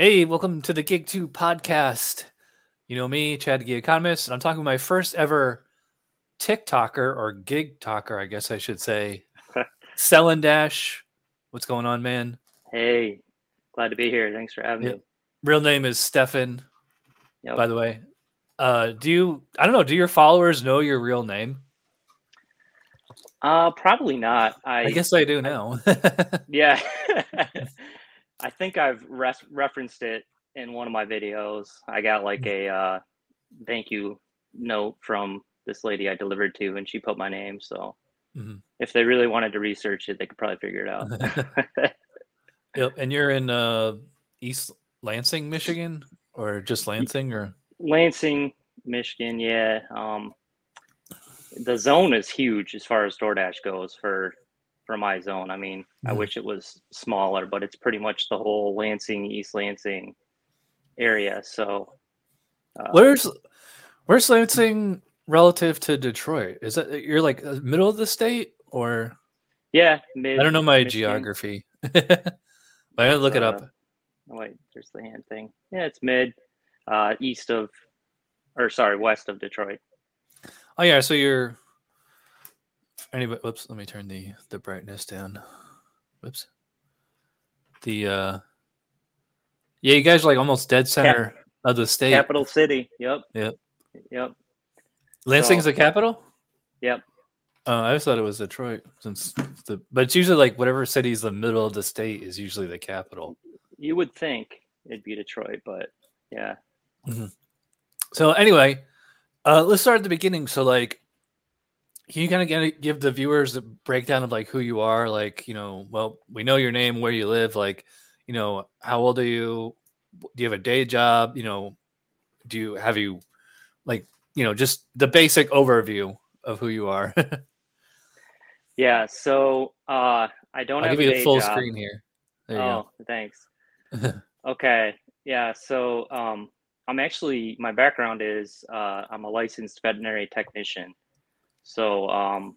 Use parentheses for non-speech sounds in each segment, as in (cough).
Hey, welcome to the GigTube podcast. You know me, Chad the Economist, and I'm talking with my first ever TikToker or GigToker, I guess I should say. (laughs) Sell-n-Dash. What's going on, man? Hey, glad to be here. Thanks for having me. Real name is Stefan, Yep. by the way. Uh, do you, I don't know, do your followers know your real name? Uh, probably not. I, I guess I do now. (laughs) yeah. (laughs) I think I've res- referenced it in one of my videos. I got like Mm. a uh, thank you note from this lady I delivered to, and she put my name. So Mhm. if they really wanted to research it, they could probably figure it out. (laughs) (laughs) Yep. And you're in uh, East Lansing, Michigan, or just Lansing, or Lansing, Michigan. Yeah. Um, the zone is huge as far as DoorDash goes for for my zone. I mean, I Mhm. wish it was smaller, but it's pretty much the whole Lansing, East Lansing area. So, uh, where's where's Lansing relative to Detroit? Is that you're like uh, middle of the state, or yeah, mid. I don't know my Michigan. geography. (laughs) but I gotta look it up. Uh, wait, there's the hand thing. Yeah, it's mid, uh, east of, or sorry, west of Detroit. Oh yeah, so you're anyway. Whoops, let me turn the the brightness down. Whoops. The uh, yeah, you guys are like almost dead center of the state. Capital city. Yep. Yep. Yep. Lansing's so- the capital. Yep. Oh, I always thought it was Detroit, since the but it's usually like whatever city's the middle of the state is usually the capital. You would think it'd be Detroit, but yeah. So anyway, uh, let's start at the beginning. So like, can you kind of give the viewers a breakdown of like who you are? Like, you know, well, we know your name, where you live. Like, you know, how old are you? Do you have a day job? You know, do you have you, like, you know, just the basic overview of who you are. (laughs) Yeah. So uh, I don't I'll have give you a full job. screen here. There you oh, thanks. (laughs) okay. Yeah. So um, I'm actually my background is uh, I'm a licensed veterinary technician. So um,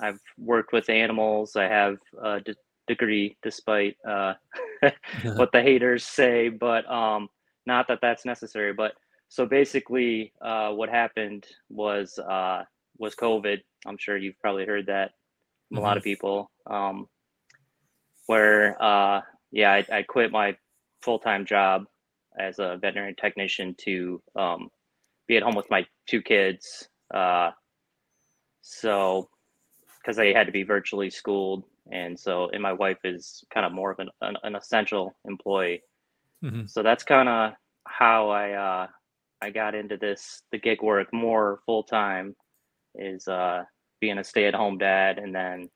I've worked with animals. I have a d- degree, despite uh, (laughs) what the haters say, but um, not that that's necessary. But so basically, uh, what happened was uh, was COVID. I'm sure you've probably heard that from a lot of people. Um, where uh, yeah, I, I quit my full time job as a veterinary technician to um, be at home with my two kids. So because they had to be virtually schooled, and so and my wife is kind of more of an, an, an essential employee. Mhm. So that's kind of how I uh, I got into this the gig work more full time is uh, being a stay at home dad and then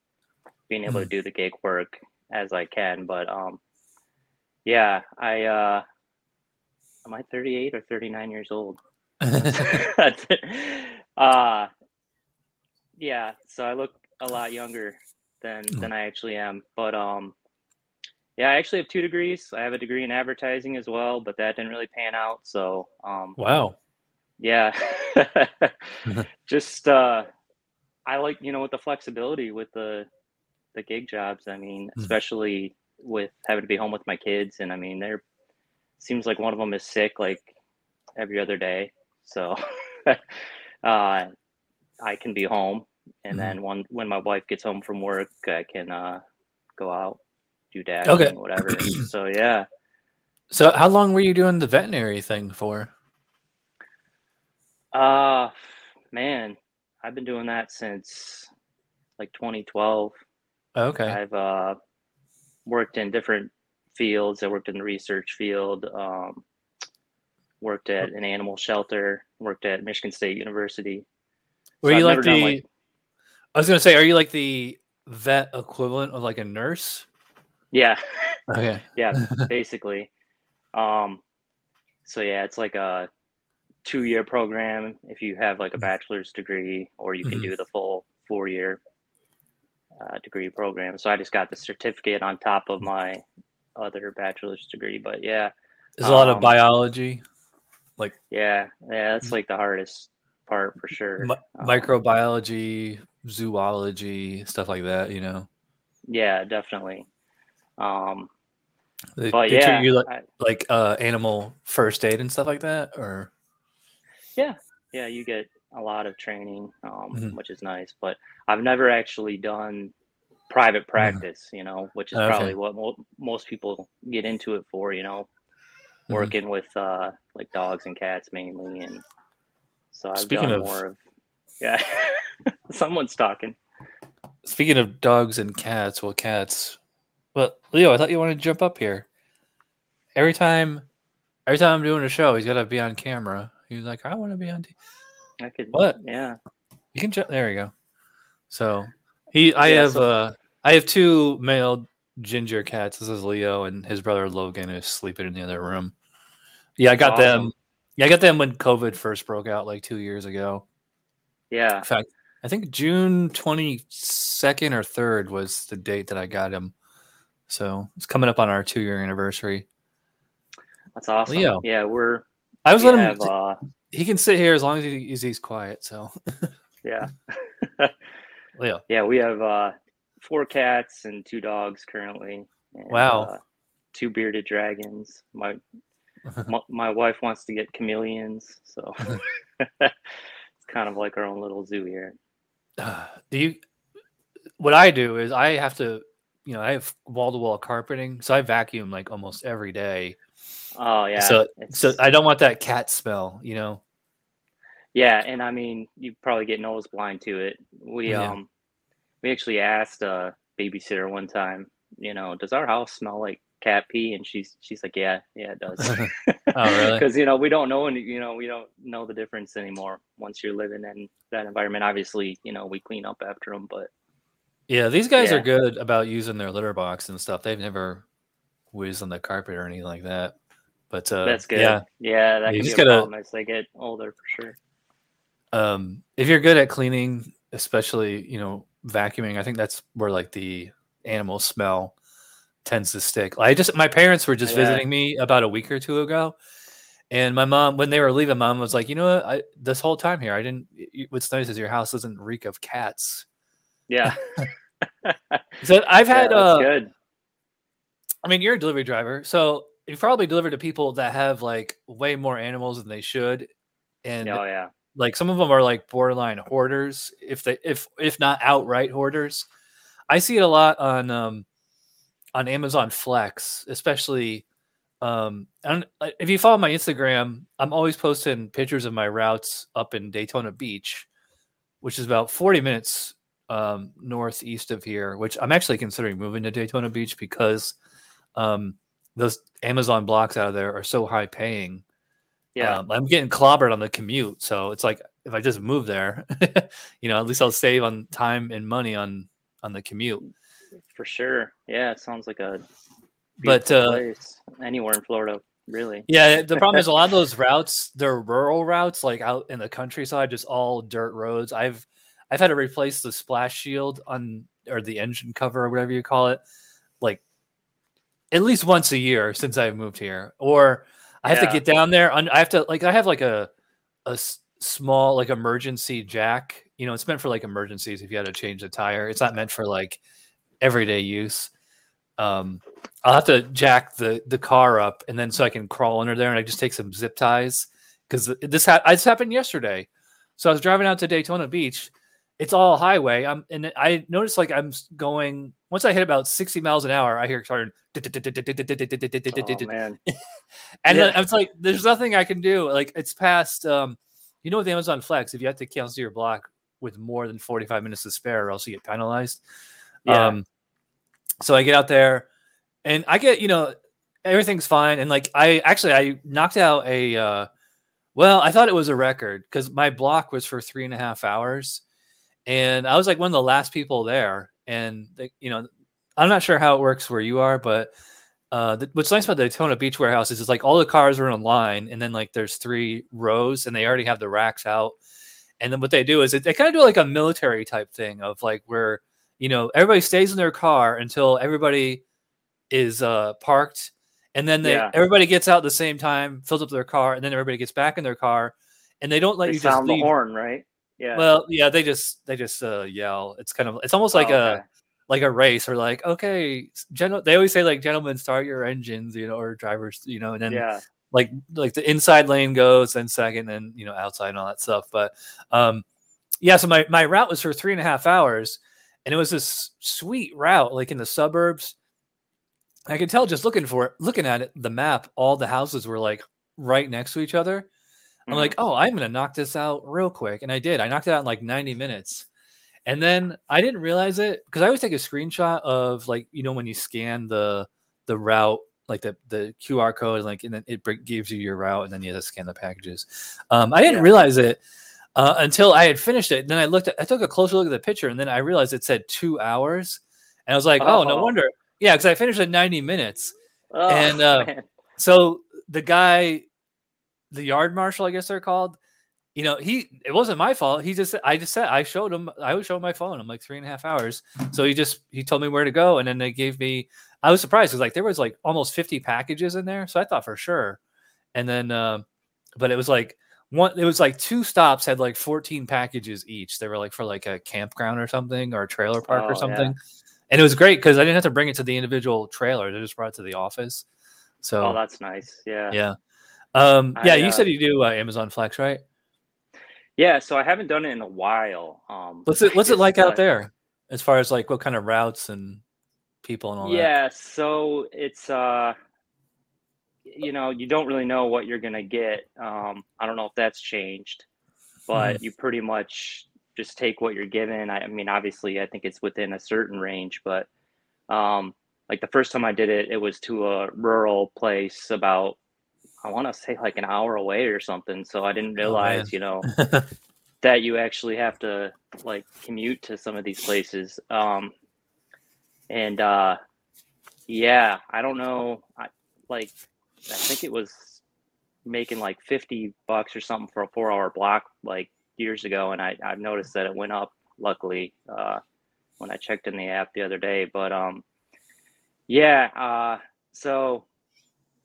being able to do the gig work as I can. But um, yeah, I uh, am I 38 or 39 years old? (laughs) (laughs) uh yeah, so I look a lot younger than than I actually am. But um yeah, I actually have two degrees. I have a degree in advertising as well, but that didn't really pan out. So um wow. yeah. (laughs) (laughs) Just uh I like, you know, with the flexibility with the the gig jobs, I mean, Mhm. especially with having to be home with my kids and I mean, they're seems like one of them is sick like every other day. So (laughs) uh I can be home and Mhm. then when when my wife gets home from work, I can uh go out, do dashing, Okay. whatever. (clears throat) so yeah. So how long were you doing the veterinary thing for? Uh man, I've been doing that since like 2012. Okay. I've uh, worked in different fields. I worked in the research field, um, worked at an animal shelter, worked at Michigan State University. Were So you like the? like- I was gonna say, are you like the vet equivalent of like a nurse? Yeah, Okay. (laughs) yeah, (laughs) basically. Um, so yeah, it's like a two-year program if you have like a bachelor's degree, or you can Mhm. do the full four-year uh, degree program. So I just got the certificate on top of my other bachelor's degree. But yeah, There's a lot of biology. Like yeah, yeah, that's like the hardest part for sure. mi- Um, microbiology, zoology, stuff like that. You know. Yeah, definitely. Um, They, But they treat yeah, you like, I- like uh, animal first aid and stuff like that, or yeah, yeah, you get a lot of training, um, Mhm. which is nice. But I've never actually done private practice, you know, which is Mm-hmm. Okay. probably what mo- most people get into it for, you know, Mhm. working with uh, like dogs and cats mainly, and so I've Speaking done of- more of yeah. (laughs) Someone's talking. Speaking of dogs and cats, well, cats. Well, Leo, I thought you wanted to jump up here. Every time, every time I'm doing a show, he's got to be on camera. He's like, I want to be on. T-. I could What? Yeah. You can jump. There you go. So he, I Yeah, have, so- uh, I have two male ginger cats. This is Leo, and his brother Logan is sleeping in the other room. Yeah, I got Awesome. them. Yeah, I got them when COVID first broke out, like two years ago. Yeah. In fact, I think June 22nd or 3rd was the date that I got him. So it's coming up on our two year anniversary. That's awesome. Leo. Yeah, we're I was letting him, uh, he can sit here as long as he, he's, he's quiet. So, (laughs) yeah. (laughs) Leo. Yeah, we have uh, four cats and two dogs currently. and, Wow. uh, two bearded dragons. My, (laughs) my my wife wants to get chameleons, so (laughs) it's kind of like our own little zoo here. (sighs) do you, what I do is I have to, you know, I have wall to wall carpeting. So I vacuum like almost every day. Oh yeah. so, so I don't want that cat smell, you know? yeah, and I mean, you probably get nose blind to it. We Yeah. um, we actually asked a babysitter one time, you know, does our house smell like cat pee? And she's she's like, yeah, yeah, it does. (laughs) (laughs) Oh, really? Because you know we don't know, and you know, we don't know the difference anymore once you're living in that environment. Obviously, you know, we clean up after them, but Yeah, these guys are good about using their litter box and stuff. They've never whizzed on the carpet or anything like that. But uh, that's good. Yeah, Yeah, that You could be just a gotta- problem as they get older for sure. um, if you're good at cleaning, especially you know vacuuming, I think that's where like the animal smell tends to stick. I just my parents were just Yeah. visiting me about a week or two ago, and my mom when they were leaving, mom was like, you know what, I this whole time here, I didn't. What's nice is your house doesn't reek of cats. Yeah, (laughs) So I've yeah, had that's uh, good. I mean, you're a delivery driver, so you probably deliver to people that have like way more animals than they should, and Oh yeah, like some of them are like borderline hoarders, if they if if not outright hoarders. I see it a lot on um on Amazon Flex, especially um and uh, if you follow my Instagram, I'm always posting pictures of my routes up in Daytona Beach, which is about 40 minutes um northeast of here, which I'm actually considering moving to Daytona Beach because um those Amazon blocks out of there are so high paying. yeah, Um, I'm getting clobbered on the commute, so it's like if I just move there, (laughs) you know, at least I'll save on time and money on on the commute. For sure. Yeah, it sounds like a But, uh, place anywhere in Florida, really. Yeah, the (laughs) problem is a lot of those routes, they're rural routes, like out in the countryside, just all dirt roads. I've I've had to replace the splash shield on or the engine cover or whatever you call it, like at least once a year since I've moved here. Or I have Yeah. to get down there. on- I have to like I have like a a small like emergency jack. You know, it's meant for like emergencies if you had to change the tire. It's not meant for like everyday use. Um, I'll have to jack the the car up and then so I can crawl under there and I just take some zip ties because this ha- this happened yesterday. So I was driving out to Daytona Beach. It's all highway. I'm and I noticed like I'm going once I hit about 60 miles an hour, I hear starting Oh and then I was like, there's nothing I can do. Like it's past um, you know with Amazon Flex, if you have to cancel your block with more than 45 minutes to spare, or else you get penalized. Yeah. Um, so I get out there and I get, you know, everything's fine. And like I actually I knocked out a uh well, I thought it was a record because my block was for three and a half hours. And I was like one of the last people there. And they, you know, I'm not sure how it works where you are, but uh, the, what's nice about the Daytona Beach warehouse is it's like all the cars are in line, and then like there's three rows, and they already have the racks out. And then what they do is it, they kind of do like a military type thing of like where you know everybody stays in their car until everybody is uh, parked, and then they Yeah. everybody gets out at the same time, fills up their car, and then everybody gets back in their car, and they don't let they you just sound the horn, right? Yeah. Well, yeah, they just they just uh, yell. It's kind of it's almost like Oh, a okay. like a race or like okay, gen- they always say like gentlemen start your engines, you know, or drivers, you know, and then yeah. like like the inside lane goes, then second, and you know outside and all that stuff. But um, yeah, so my my route was for three and a half hours, and it was this sweet route, like in the suburbs. I could tell just looking for it, looking at it, the map, all the houses were like right next to each other. I'm like, oh, I'm gonna knock this out real quick, and I did. I knocked it out in like 90 minutes, and then I didn't realize it because I always take a screenshot of like you know when you scan the the route, like the the QR code, like and then it gives you your route, and then you have to scan the packages. Um, I didn't Yeah. realize it uh, until I had finished it. Then I looked, at, I took a closer look at the picture, and then I realized it said two hours, and I was like, oh, no Oh. wonder. Yeah, because I finished at 90 minutes. Oh, And, uh. So the guy, the yard marshal, I guess they're called. You know, he it wasn't my fault. He just I just said I showed him I would show my phone. I'm like three and a half hours. So he just he told me where to go, and then they gave me. I was surprised because like there was like almost 50 packages in there, so I thought for sure. And then, uh, but it was like one. It was like two stops had like 14 packages each. They were like for like a campground or something or a trailer park Oh, or yeah. something. And it was great because I didn't have to bring it to the individual trailers. I just brought it to the office. So oh, that's nice. Yeah. yeah. Um, I, yeah, you uh, said you do uh, Amazon Flex, right? Yeah, so I haven't done it in a while. Um, What's it (laughs) What's it like out there, as far as like what kind of routes and people and all that? Yeah, so it's uh, you know, you don't really know what you're gonna get. Um, I don't know if that's changed, but Mm-hmm. you pretty much just take what you're given. I, I mean, obviously, I think it's within a certain range, but um, like the first time I did it, it was to a rural place about I want to say like an hour away or something. So I didn't Oh, realize, man. you know, (laughs) that you actually have to like commute to some of these places. Um, and uh, yeah, I don't know. I like, I think it was making like 50 bucks or something for a four hour block like years ago. And I, I've noticed that it went up luckily, uh, when I checked in the app the other day, but, um, yeah, uh, so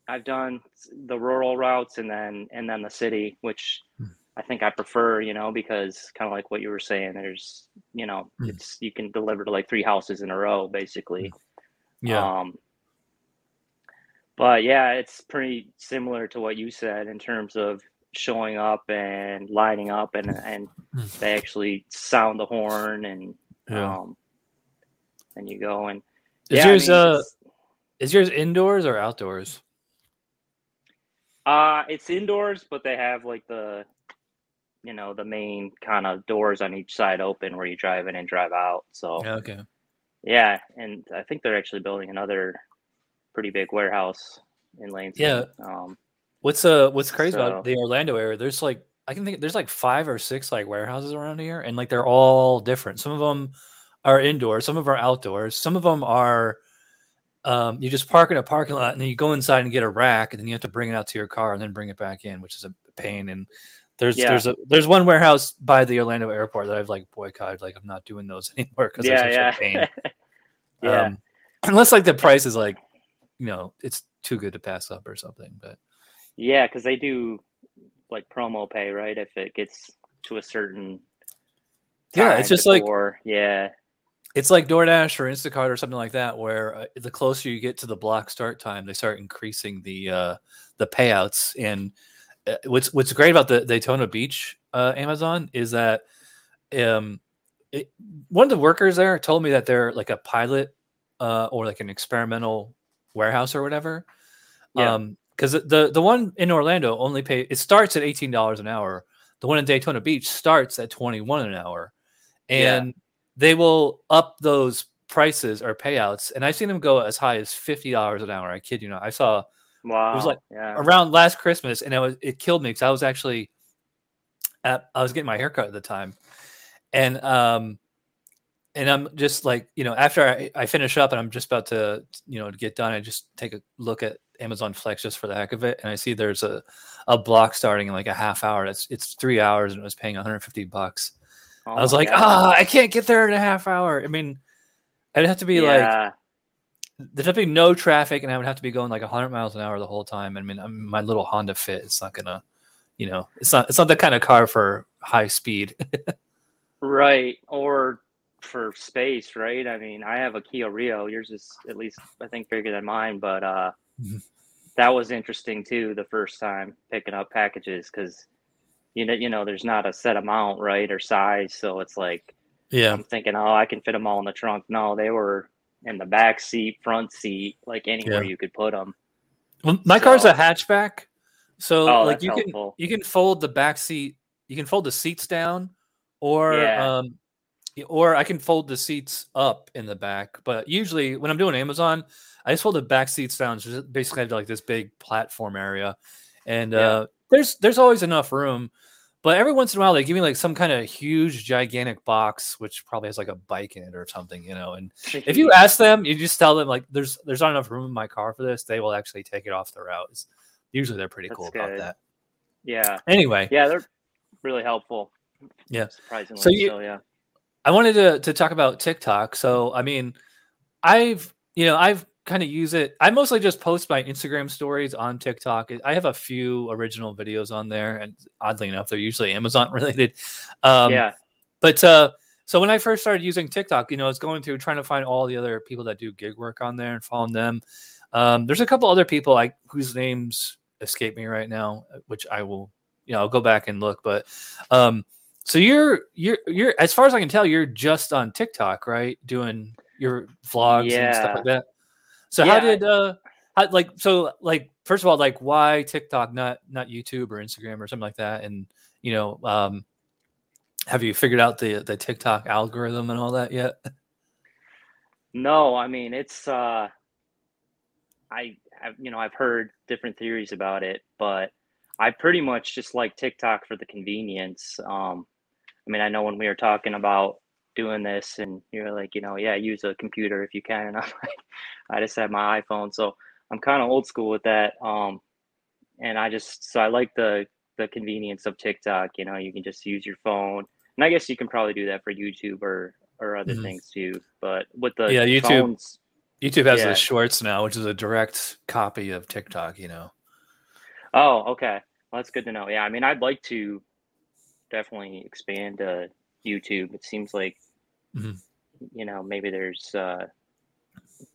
I've done the rural routes and then, and then the city, which Hmm. I think I prefer, you know, because kind of like what you were saying, there's, you know, Hmm. it's, you can deliver to like three houses in a row, basically. yeah, Um, but yeah, it's pretty similar to what you said in terms of showing up and lining up and and Mm. they actually sound the horn and yeah. um and you go and Is yeah, I yours mean, uh is yours indoors or outdoors? uh it's indoors but they have like the you know the main kind of doors on each side open where you drive in and drive out so Yeah, okay. yeah and I think they're actually building another pretty big warehouse in Lansing Yeah. um What's uh what's crazy So- about the Orlando area? There's like I can think there's like five or six like warehouses around here, and like they're all different. Some of them are indoors, some of them are outdoors, some of them are um, you just park in a parking lot and then you go inside and get a rack, and then you have to bring it out to your car and then bring it back in, which is a pain. And there's Yeah. there's a there's one warehouse by the Orlando airport that I've like boycotted, like I'm not doing those (laughs) anymore because yeah they're such yeah a pain. (laughs) yeah Um, (clears throat) unless like the price is like, you know, it's too good to pass up or something. But Yeah, because they do like promo pay, right? If it gets to a certain Yeah, it's just like- before- yeah, it's like DoorDash or Instacart or something like that, where uh, the closer you get to the block start time, they start increasing the uh, the payouts. And uh, what's what's great about the Daytona Beach uh, Amazon is that um, it, one of the workers there told me that they're like a pilot uh, or like an experimental warehouse or whatever. Yeah. Um, because the the one in Orlando only pay it starts at eighteen dollars an hour. The one in Daytona Beach starts at twenty one an hour, Yeah. and they will up those prices or payouts. And I've seen them go as high as fifty dollars an hour. I kid you not. I saw wow, it was like yeah, around last Christmas, and it was it killed me because I was actually at I was getting my haircut at the time, and um, and I'm just like you know after I, I finish up and I'm just about to you know to get done, I just take a look at Amazon Flex just for the heck of it, and I see there's a a block starting in like a half hour. That's it's three hours and it was paying 150 bucks. Oh I was like, God. ah, I can't get there in a half hour. I mean, I'd have to be like yeah, there'd have to be no traffic and I would have to be going like 100 miles an hour the whole time. I mean, I'm, my little Honda Fit, it's not gonna, you know, it's not it's not the kind of car for high speed. (laughs) right. Or for space, right? I mean, I have a Kia Rio. Yours is at least I think bigger than mine, but uh, Mhm. that was interesting too. The first time picking up packages because you know you know there's not a set amount right or size, so it's like Yeah. I'm thinking, oh, I can fit them all in the trunk. No, they were in the back seat, front seat, like anywhere Yeah. you could put them. Well, my car's a hatchback, so Oh, like you can you can fold the back seat, you can fold the seats down, or Yeah. um, or I can fold the seats up in the back. But usually when I'm doing Amazon, I just fold the back seats down. So just basically, I have like this big platform area, and Yeah. uh, there's there's always enough room. But every once in a while, they give me like some kind of huge, gigantic box, which probably has like a bike in it or something, you know. And if you ask them, you just tell them like there's there's not enough room in my car for this, they will actually take it off the route. It's- usually they're pretty That's cool about that. yeah, Anyway, yeah, they're really helpful. Yeah. surprisingly. So So, yeah, I wanted to to talk about TikTok. So I mean, I've you know I've kind of use it. I mostly just post my Instagram stories on TikTok. I have a few original videos on there, and oddly enough, they're usually Amazon (laughs) related. Um, yeah, But uh, so when I first started using TikTok, you know, I was going through trying to find all the other people that do gig work on there and following them. Um, there's a couple other people like whose names escape me right now, which I will, you know, I'll go back and look. But um, so you're you're you're as far as I can tell, you're just on TikTok, right? Doing your vlogs and stuff like that. So Yeah, how did uh how, like so like first of all like why TikTok not not YouTube or Instagram or something like that and you know um have you figured out the the TikTok algorithm and all that yet? no, I mean it's. uh I, I've, you know, I've heard different theories about it, but I pretty much just like TikTok for the convenience. Um, I mean, I know when we were talking about doing this, and you're like, you know, yeah, use a computer if you can, (laughs) and I'm like, I just have my iPhone, so I'm kind of old school with that. Um, and I just, so I like the the convenience of TikTok. You know, you can just use your phone, and I guess you can probably do that for YouTube or or other Mhm. things too. But with the Yeah, YouTube- phones, YouTube has Yeah. the shorts now, which is a direct copy of TikTok, you know. Oh, okay. Well, that's good to know. Yeah, I mean, I'd like to definitely expand uh, YouTube. It seems like, Mhm. you know, maybe there's uh,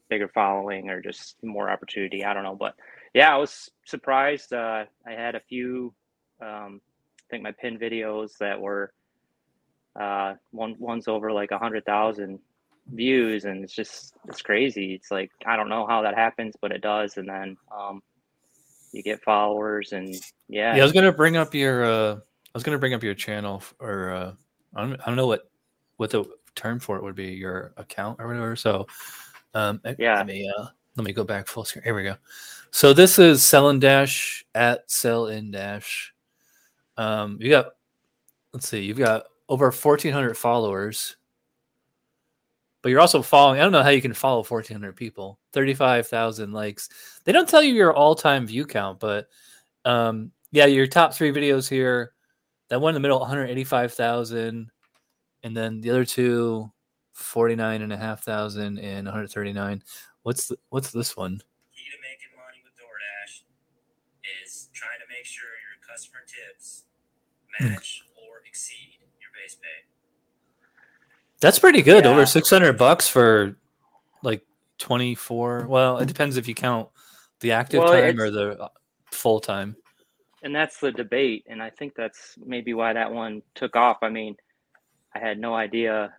bigger following or just more opportunity. I don't know, but yeah, I was surprised. Uh, I had a few, um, I think my pin videos that were uh, one one's over like a hundred thousand views, and it's just it's crazy. It's like I don't know how that happens, but it does, and then. Um, you get followers and yeah, Yeah, I was gonna bring up your uh I was gonna bring up your channel or uh I don't, I don't know what what the term for it would be, your account or whatever. So um eh, Yeah. let me uh let me go back full screen. Here we go. So this is Sell-n-Dash at Sell-n-Dash. Um you got let's see, you've got over fourteen hundred followers. But you're also following. I don't know how you can follow 1,400 people. 35,000 likes. They don't tell you your all-time view count, but um, yeah, your top three videos here. That one in the middle, 185,000, and then the other two, 49 and a half thousand and 139. What's the, what's this one? key to making money with DoorDash is trying to make sure your customer tips match or exceed your base pay. That's pretty good. Yeah. Over 600 bucks for like 24. Well, it depends if you count the active Well, time or the uh, full time. And that's the debate and i think that's maybe why that one took off. I mean i had no idea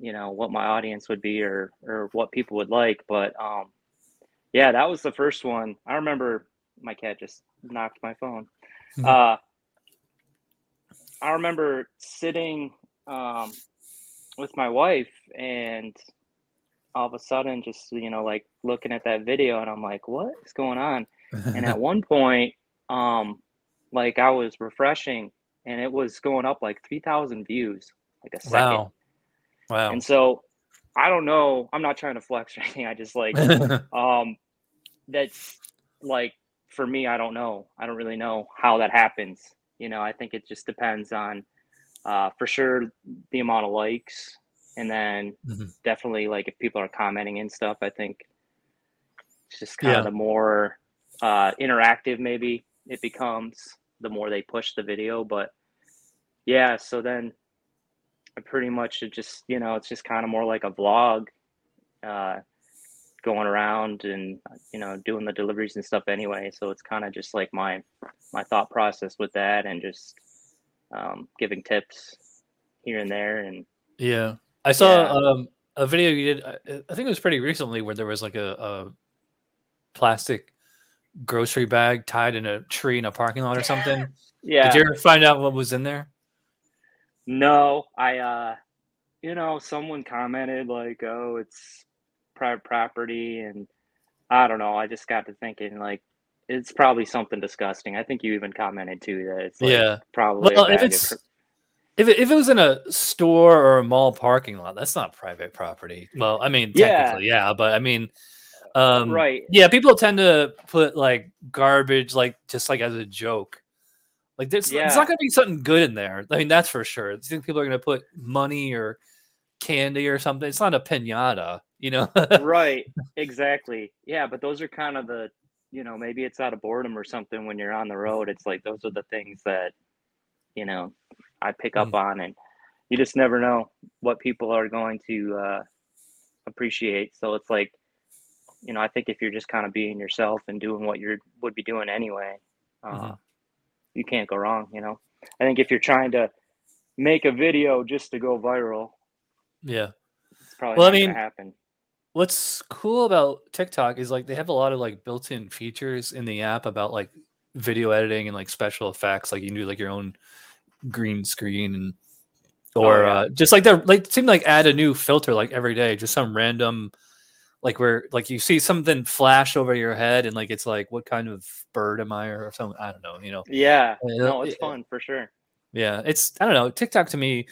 you know what my audience would be or or what people would like but um yeah that was the first one. I remember my cat just knocked my phone. Mhm. uh i remember sitting um with my wife and all of a sudden just you know like looking at that video and i'm like what is going on? (laughs) And at one point um like i was refreshing and it was going up like 3000 views like a second wow. Wow. and so i don't know i'm not trying to flex (laughs) or anything i just like (laughs) um that's like for me i don't know i don't really know how that happens you know i think it just depends on uh for sure the amount of likes and then Mhm. definitely like if people are commenting and stuff i think it's just kind Yeah. of the more uh interactive maybe it becomes the more they push the video but yeah so then I pretty much it just you know it's just kind of more like a vlog, uh, going around and you know doing the deliveries and stuff anyway. So it's kind of just like my my thought process with that and just um, giving tips here and there and Yeah, I saw Yeah. um, a video you did. I, I think it was pretty recently where there was like a, a plastic grocery bag tied in a tree in a parking lot or something. yeah. Did you ever find out what was in there? No, I uh you know, someone commented like, "Oh, it's private property," and I don't know. I just got to thinking like it's probably something disgusting. I think you even commented too that it's like yeah. probably Well, if bag of it's if it, if it was in a store or a mall parking lot, that's not private property. Well, I mean, Yeah. technically, yeah, but I mean, um, right. Yeah, people tend to put like garbage, like just like as a joke. Like there's, Yeah. it's not going to be something good in there. I mean, that's for sure. I think people are going to put money or candy or something. It's not a pinata, you know. right. (laughs) Exactly. Yeah, but those are kind of the you know, maybe it's out of boredom or something when you're on the road. It's like those are the things that you know, I pick up on and you just never know what people are going to uh appreciate. So it's like you know, I think if you're just kind of being yourself and doing what you would be doing anyway, uh, Mhm. you can't go wrong. You know, I think if you're trying to make a video just to go viral, yeah. it's probably Well, I mean, gonna happen. What's cool about TikTok is like they have a lot of like built-in features in the app about like video editing and like special effects. Like you can do like your own green screen and Oh, or yeah. uh, just like they're like seem like add a new filter like every day, just some random like where like you see something flash over your head and like it's like what kind of bird am I or something I don't know you know Yeah, Uh, no, it's fun for sure. yeah it's I don't know TikTok to me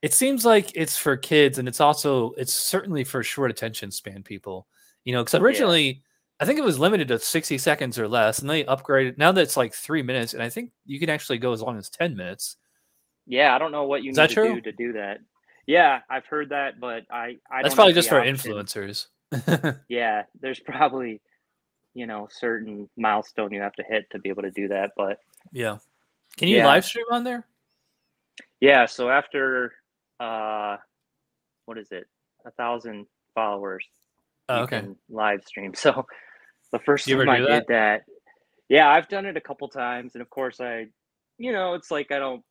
it seems like it's for kids and it's also it's certainly for short attention span people you know because originally I think it was limited to 60 seconds or less and they upgraded now that it's like three minutes and I think you can actually go as long as 10 minutes Yeah, I don't know what you Is need to true? do to do that. Yeah, I've heard that, but I I that's probably just for option. influencers (laughs) Yeah, there's probably you know certain milestone you have to hit to be able to do that, but yeah can you Yeah. live stream on there yeah. So after uh, what is it? A thousand followers, oh, okay live stream. (laughs) So the first You time I do did that, yeah, I've done it a couple times, and of course I, you know, it's like I don't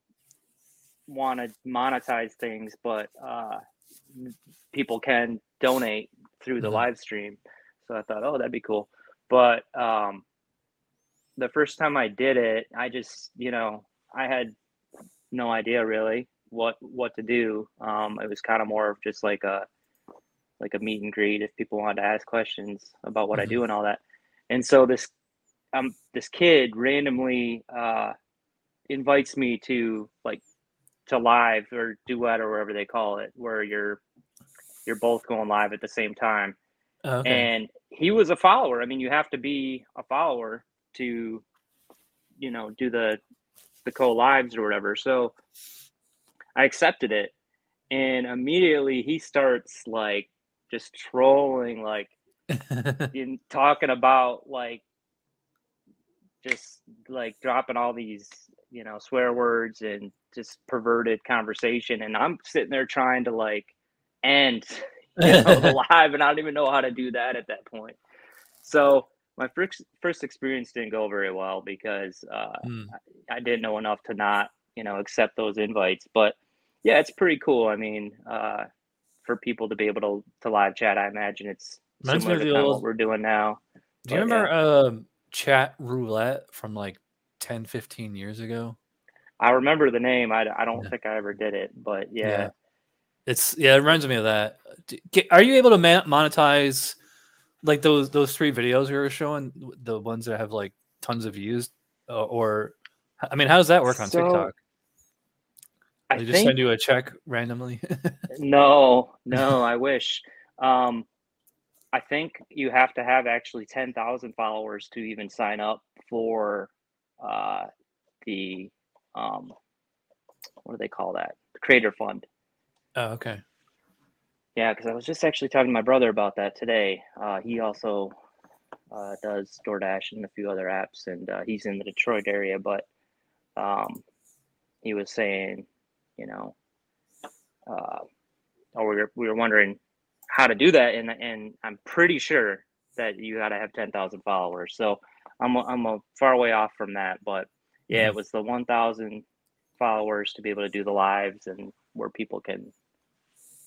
want to monetize things, but uh, people can donate through the Mhm. live stream. So I thought, oh, that'd be cool. But um, the first time I did it, I just, you know, I had no idea really what what to do. Um, it was kind of more of just like a like a meet and greet if people wanted to ask questions about what I Mhm. do and all that. And so this um this kid randomly uh invites me to like to live or duet or whatever they call it, where you're you're both going live at the same time. Oh, okay And he was a follower. I mean, you have to be a follower to, you know, do the the co lives or whatever. So I accepted it, and immediately he starts like just trolling, like (laughs) in talking about like just like dropping all these you know swear words and just perverted conversation and i'm sitting there trying to like end you (laughs) know, live and i don't even know how to do that at that point so my first first experience didn't go very well because uh, Hmm. i didn't know enough to not you know accept those invites but yeah it's pretty cool i mean uh, for people to be able to, to live chat i imagine it's Reminds similar to the kind of old- what we're doing now Do you But, remember um, Chatroulette from like 10, 15 years ago? I remember the name. I, I don't Yeah. think I ever did it, but yeah. It's yeah, it reminds me of that. Are you able to monetize like those those three videos you were showing, the ones that have like tons of views, uh, or I mean, how does that work on So, TikTok? I They just think send you a check randomly. (laughs) no, no. I wish. Um, I think you have to have actually ten thousand followers to even sign up for uh, the um, what do they call that? The Creator Fund. Oh, okay. Yeah, because I was just actually talking to my brother about that today. Uh, he also uh, does DoorDash and a few other apps, and uh, he's in the Detroit area. But um, he was saying, you know, uh, or we were we were wondering how to do that, and and I'm pretty sure that you got to have ten thousand followers. So I'm a, I'm a far way off from that, but yeah, it was the one thousand followers to be able to do the lives and where people can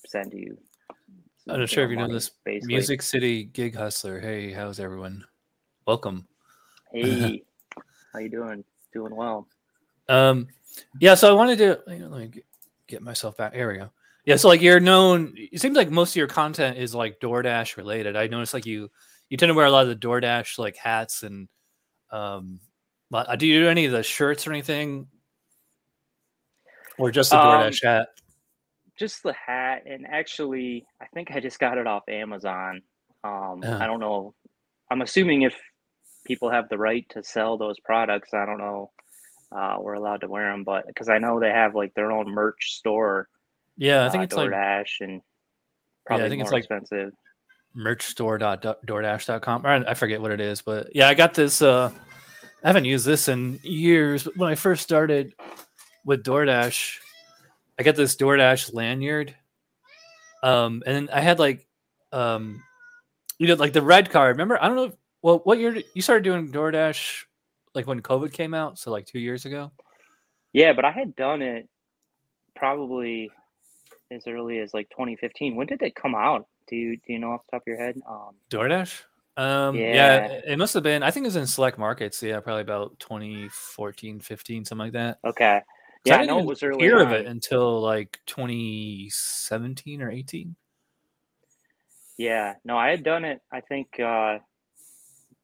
send you. I'm not sure if you know this basically. Music City Gig Hustler. Hey, how's everyone? Welcome. Hey, (laughs) how you doing? Doing well. Um, yeah, so I wanted to you know, let me get, myself back. Here we go. Yeah, so like you're known. It seems like most of your content is like DoorDash related. I noticed like you you tend to wear a lot of the DoorDash like hats and um. but- Do you do any of the shirts or anything, or just the Um, DoorDash hat? Just the hat, and actually, I think I just got it off Amazon. Um, Uh. I don't know. I'm assuming if people have the right to sell those products, I don't know. Uh, we're allowed to wear them, but because I know they have like their own merch store. Yeah, I think uh, it's like DoorDash and probably i think more it's like- expensive. merchstore.doordash.com. Or I forget what it is, but yeah, I got this. Uh, I haven't used this in years. But when I first started with DoorDash, I got this DoorDash lanyard. Um, and then I had like, um, you know, like the red card. Remember? I don't know. If, well, what year did you started doing DoorDash? Like when COVID came out, so like two years ago. Yeah, but I had done it probably as early as like 2015. When did it come out? Do you do you know off the top of your head? Um, DoorDash. Um, yeah. Yeah. it must have been. I think it was in select markets. Yeah, probably about 2014, 15, something like that. okay. Yeah, I, didn't know it was early. hear of it until like 2017 or 18. Yeah, no, I had done it. I think uh,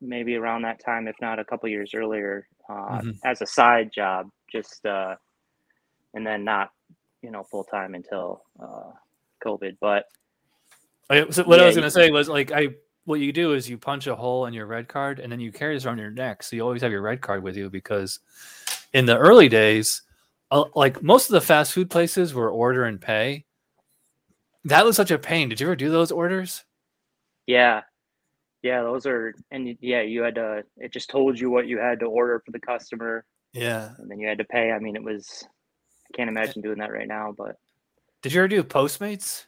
maybe around that time, if not a couple years earlier, uh, Mhm. as a side job, just uh, and then not, you know, full time until uh, COVID. But I- so what I was gonna say was like I what you do is you punch a hole in your red card and then you carry this around your neck, so you always have your red card with you because in the early days, uh, like most of the fast food places were order and pay. That was such a pain. Did you ever do those orders? yeah, yeah, those are and yeah, you had to. It just told you what you had to order for the customer, Yeah. and then you had to pay. I mean, it was. I can't imagine doing that right now, but Did you ever do Postmates?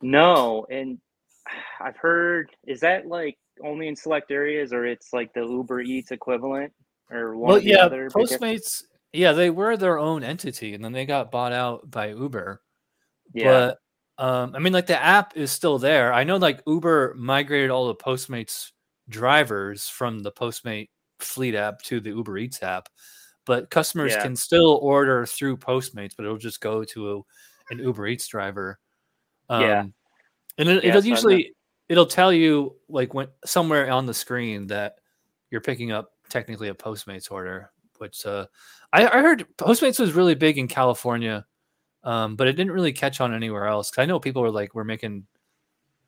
no. And (sighs) I've heard is that like only in select areas, or it's like the Uber Eats equivalent, or one Well, yeah, Postmates. Yeah, they were their own entity, and then they got bought out by Uber. Yeah. But um, I mean, like the app is still there. I know, like Uber migrated all the Postmates drivers from the Postmate fleet app to the Uber Eats app, but customers Yeah. can still order through Postmates, but it'll just go to a, an Uber Eats driver. Um, Yeah. and it, Yeah, so usually it'll tell you like when somewhere on the screen that you're picking up technically a Postmates order. Which uh, I, I heard Postmates was really big in California um, but it didn't really catch on anywhere else. I know people were like, we're making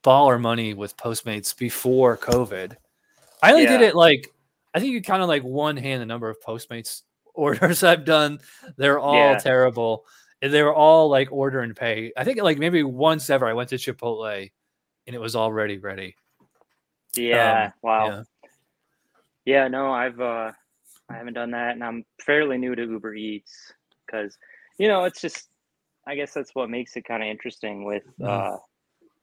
baller money with Postmates before COVID. I only did it like, I think you kind of like one hand the number of Postmates (laughs) orders I've done. They're all Yeah. terrible. And they were all like order and pay. I think like maybe once ever I went to Chipotle and it was already ready. Yeah. Um, wow. yeah. Yeah. No, I've uh, I haven't done that, and I'm fairly new to Uber Eats because you know it's just I guess that's what makes it kind of interesting with Mhm. uh,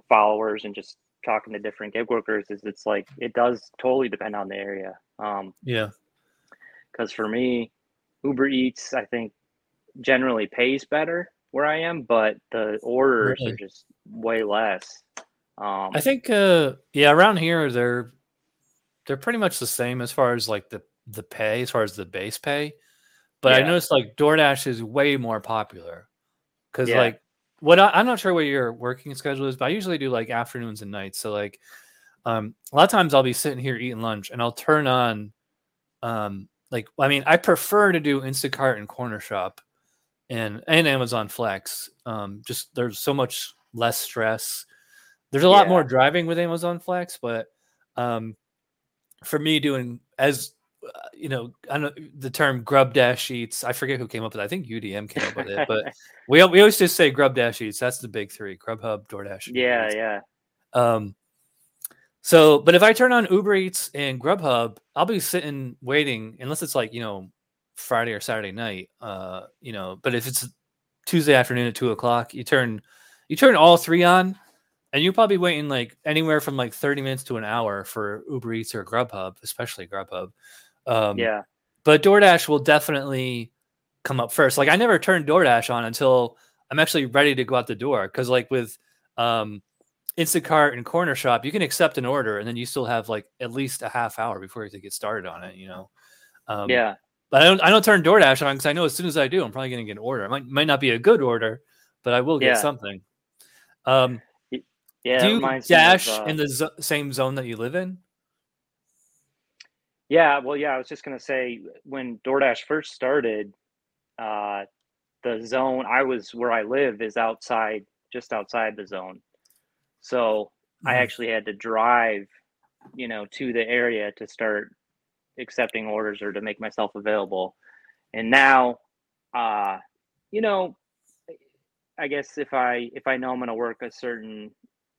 followers and just talking to different gig workers is it's like it does totally depend on the area. Um, Yeah. because for me, Uber Eats I think generally pays better where I am, but the orders Really? are just way less. Um, I think uh yeah, around here they're they're pretty much the same as far as like the the pay, as far as the base pay. But I Yeah. noticed like DoorDash is way more popular because Yeah. like what I, I'm not sure what your working schedule is, but I usually do like afternoons and nights. So like um a lot of times I'll be sitting here eating lunch and I'll turn on um like I mean I prefer to do Instacart and Cornershop and and Amazon Flex. Um just there's so much less stress. There's a lot Yeah. more driving with Amazon Flex, but um for me doing as uh, you know, I know the term grub dash eats. I forget who came up with it. I think UDM came up with it, but (laughs) we we always just say grub dash eats. That's the big three: Grubhub, DoorDash. yeah, Eats. yeah, Um, so, but if I turn on Uber Eats and Grubhub, I'll be sitting waiting unless it's like you know Friday or Saturday night. Uh, you know, but if it's Tuesday afternoon at two o'clock. You turn you turn all three on, and you're probably waiting like anywhere from like 30 minutes to an hour for Uber Eats or Grubhub, especially Grubhub. Um, yeah, but DoorDash will definitely come up first. Like I never turn DoorDash on until I'm actually ready to go out the door. Cause like with um Instacart and Cornershop, you can accept an order and then you still have like at least a half hour before you to get started on it, you know? Um, yeah, But I don't I don't turn DoorDash on because I know as soon as I do, I'm probably gonna get an order. It might might not be a good order, but I will get Yeah. something. Um yeah. do you me of, dash uh, in the zo- same zone that you live in? Yeah, well, yeah, I was just gonna say when DoorDash first started, uh, the zone I was where I live is outside, just outside the zone. So I Mhm. actually had to drive, you know, to the area to start accepting orders or to make myself available. And now, uh, you know, I guess if I if I know I'm gonna work a certain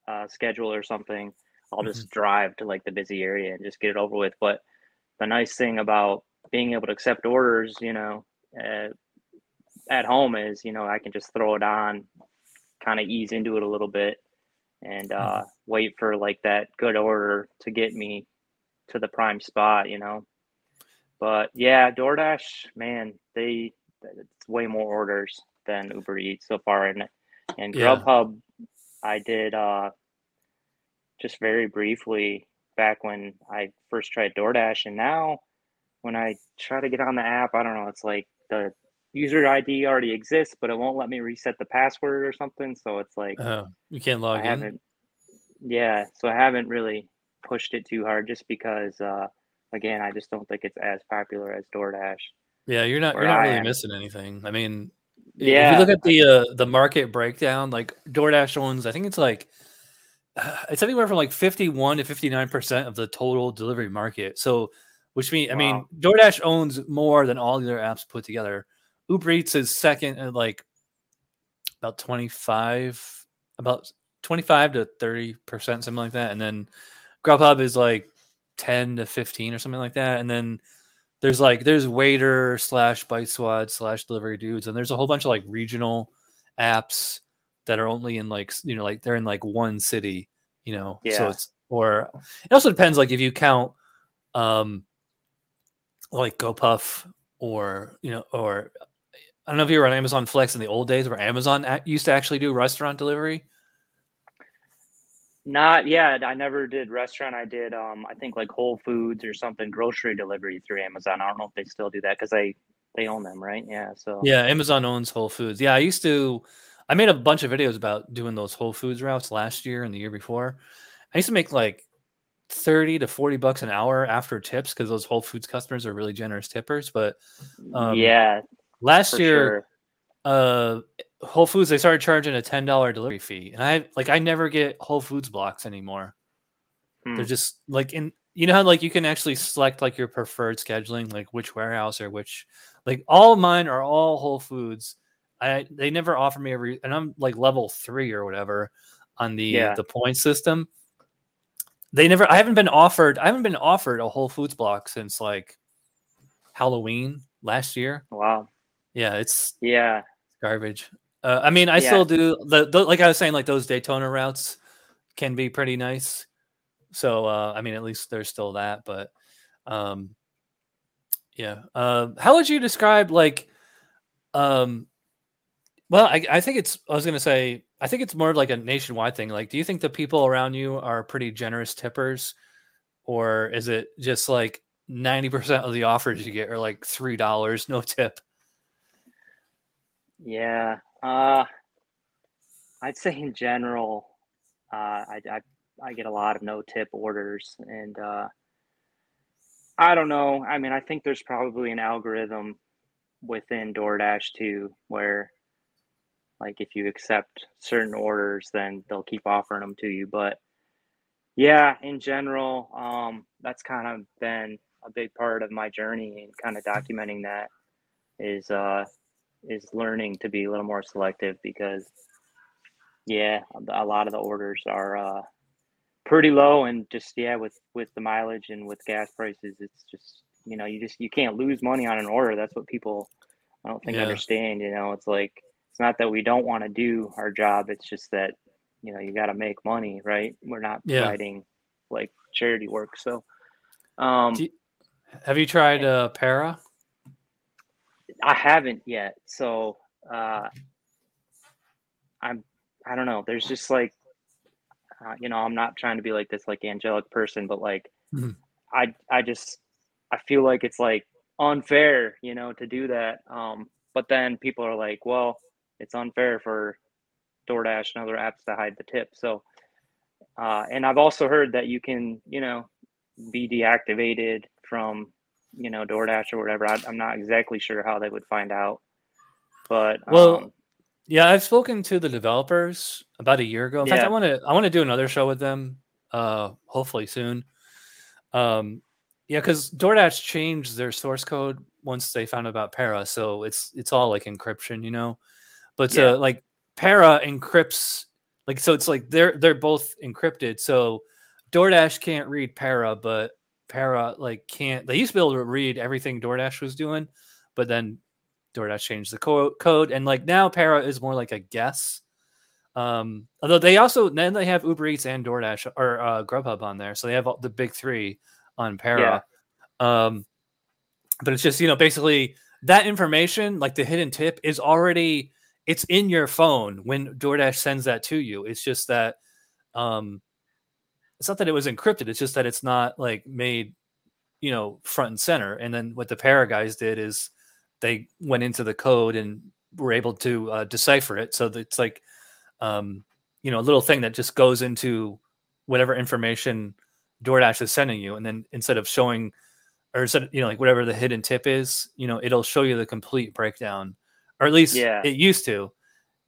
uh, schedule or something, I'll just drive to like the busy area and just get it over with. But the nice thing about being able to accept orders, you know, uh, at home is, you know, I can just throw it on, kind of ease into it a little bit, and uh, wait for like that good order to get me to the prime spot, you know. But yeah, DoorDash, man, they it's way more orders than Uber Eats so far, and and Yeah. Grubhub, I did uh, just very briefly back when I first tried DoorDash, and now when I try to get on the app, I don't know, it's like the user ID already exists, but it won't let me reset the password or something. So it's like Oh, you can't log I in. haven't, yeah, so I haven't really pushed it too hard just because, uh, again, I just don't think it's as popular as DoorDash. Yeah, you're not you're not really missing anything. I mean, i- if Yeah. you look at the uh, the market breakdown, like DoorDash owns, I think it's like (sighs) it's anywhere from like 51 to 59 percent of the total delivery market. So, which means I mean, Wow. DoorDash owns more than all the other apps put together. Uber Eats is second at like about 25, about 25 to 30 percent, something like that, and then Grubhub is like 10 to 15 or something like that, and then there's like there's Waitr slash bite squad slash delivery dudes and there's a whole bunch of like regional apps that are only in like you know like they're in like one city you know yeah. so it's or it also depends like if you count um like GoPuff or you know or I don't know if you were on Amazon Flex in the old days where Amazon used to actually do restaurant delivery Not yet I never did restaurant. I did um I think like Whole Foods or something grocery delivery through Amazon. I don't know if they still do that because they they own them, right? Yeah. So Yeah, Amazon owns Whole Foods. Yeah, I used to. I made a bunch of videos about doing those Whole Foods routes last year and the year before. I used to make like thirty to forty bucks an hour after tips because those Whole Foods customers are really generous tippers. But um, yeah, last year, sure. uh, Whole Foods they started charging a ten dollar delivery fee, and I like I never get Whole Foods blocks anymore. Hmm. They're just like in you know how like you can actually select like your preferred scheduling, like which warehouse or which like all mine are all Whole Foods. I they never offer me every and I'm like level three or whatever on the Yeah. the point system. They never I haven't been offered I haven't been offered a Whole Foods block since like Halloween last year. Wow. Yeah, it's Yeah. garbage. Uh, I mean, I Yeah. still do the, the like I was saying, like those Daytona routes can be pretty nice. So uh, I mean, at least there's still that. But um, yeah, uh, how would you describe like um, well, I, I think it's I was gonna say I think it's more like a nationwide thing. Like, do you think the people around you are pretty generous tippers, or is it just like ninety percent of the offers you get are like three dollars no tip? Yeah. Uh I'd say in general, uh I I, I get a lot of no tip orders and uh I don't know. I mean, I think there's probably an algorithm within DoorDash too where like if you accept certain orders then they'll keep offering them to you, but yeah, in general, um that's kind of been a big part of my journey and kind of documenting that is uh is learning to be a little more selective because yeah a lot of the orders are uh pretty low and just yeah with with the mileage and with gas prices it's just you know you just you can't lose money on an order. That's what people i don't think Yeah. understand you know? It's like it's not that we don't want to do our job. It's just that you know you got to make money, right? We're not Yeah. providing like charity work. So, um, you- Have you tried uh, Para? I haven't yet. So, uh, I'm I don't know. There's just like, uh, you know, I'm not trying to be like this like angelic person, but like, Mhm. I I just I feel like it's like unfair, you know, to do that. Um, but then people are like, well, it's unfair for DoorDash and other apps to hide the tip. So, uh, and I've also heard that you can, you know, be deactivated from, you know, DoorDash or whatever. I, I'm not exactly sure how they would find out, but Well, um, Yeah, I've spoken to the developers about a year ago. In fact, I want to I want to do another show with them, uh, hopefully soon. Um, yeah, because DoorDash changed their source code once they found out about Para, so it's it's all like encryption, you know. But Yeah. uh, like Para encrypts, like so it's like they're they're both encrypted. So DoorDash can't read Para, but Para like can't. They used to be able to read everything DoorDash was doing, but then DoorDash changed the co- code, and like now Para is more like a guess. Um, although they also then they have Uber Eats and DoorDash or uh, Grubhub on there, so they have all, the big three on Para. Um, but it's just you know basically that information, like the hidden tip, is already it's in your phone when DoorDash sends that to you. It's just that um, it's not that it was encrypted. It's just that it's not like made you know front and center. And then what the Para guys did is they went into the code and were able to uh, decipher it. So it's like, um, you know, a little thing that just goes into whatever information DoorDash is sending you, and then instead of showing, or instead, you know, like whatever the hidden tip is, you know, it'll show you the complete breakdown, or at least Yeah. it used to.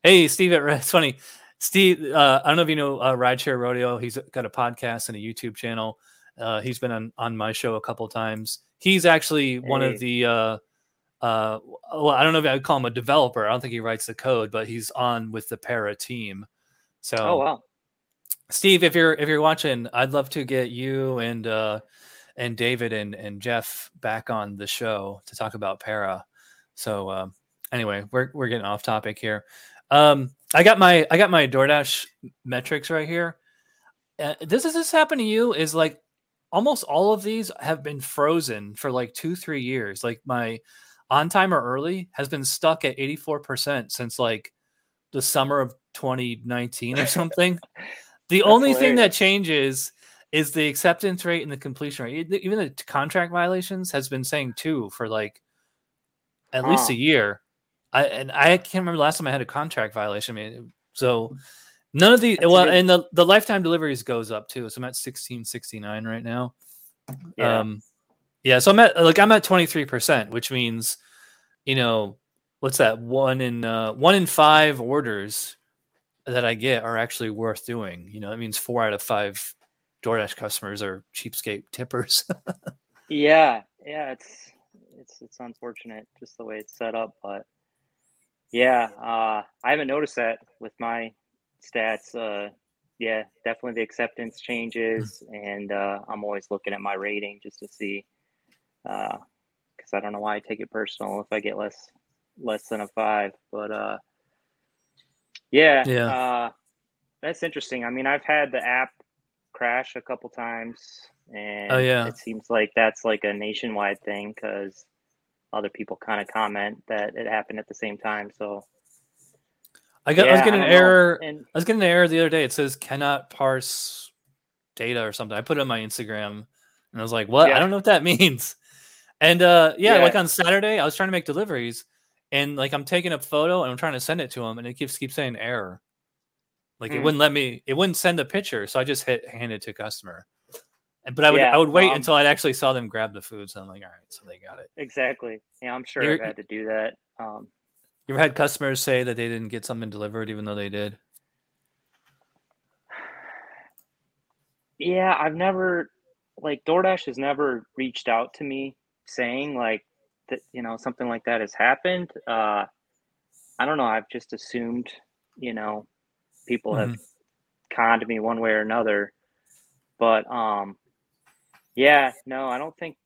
Hey, Steve, it's funny. Steve, uh, I don't know if you know uh, Rideshare Rodeo. He's got a podcast and a YouTube channel. Uh, he's been on on my show a couple times. He's actually one of the uh, uh, well, I don't know if I would call him a developer. I don't think he writes the code, but he's on with the Para team. So, oh wow, Steve, if you're if you're watching, I'd love to get you and uh, and David and and Jeff back on the show to talk about Para. So, um, anyway, we're we're getting off topic here. Um, I got my I got my DoorDash metrics right here. Uh, this does this happen to you? Is like almost all of these have been frozen for like two three years. Like my on time or early has been stuck at 84% since like the summer of 2019 or (laughs) something. the only thing that changes is the acceptance rate and the completion rate. Even the contract violations has been saying two for like at least a year. I and I can't remember last time I had a contract violation. I mean, so none of the That's well, good- and the the lifetime deliveries goes up too. So I'm at 1669 right now. yeah, Um, yeah, so I'm at like I'm at 23%, which means, you know, what's that? One in uh one in five orders that I get are actually worth doing. You know, that means four out of five DoorDash customers are cheapskate tippers. (laughs) yeah, yeah. It's it's it's unfortunate just the way it's set up, but yeah, uh, I haven't noticed that with my stats. Uh, yeah, definitely the acceptance changes, and uh, I'm always looking at my rating just to see, because I don't know why I take it personal if I get less less than a five, but uh, yeah, Yeah. uh, that's interesting. I mean, I've had the app crash a couple times, and Oh, yeah. it seems like that's like a nationwide thing because other people kind of comment that it happened at the same time. So I got I was yeah, getting an error. and I was getting an error the other day. It says cannot parse data or something. I put it on my Instagram and I was like, what? I don't know what that (laughs) means. And uh yeah, Yeah. like on Saturday, I was trying to make deliveries and like I'm taking a photo and I'm trying to send it to him and it keeps keeps saying error. Like it Hmm. wouldn't let me it wouldn't send a picture. So I just hit hand it to customer. But I would Yeah, I would wait I'm- until I actually saw them grab the food. So I'm like, all right, so they got it. exactly, yeah, I'm sure You're- I've had to do that. Um, You ever had customers say that they didn't get something delivered even though they did? Yeah, I've never like DoorDash has never reached out to me saying like that you know something like that has happened. Uh I don't know, I've just assumed, you know, people have conned me one way or another. But um yeah, no, I don't think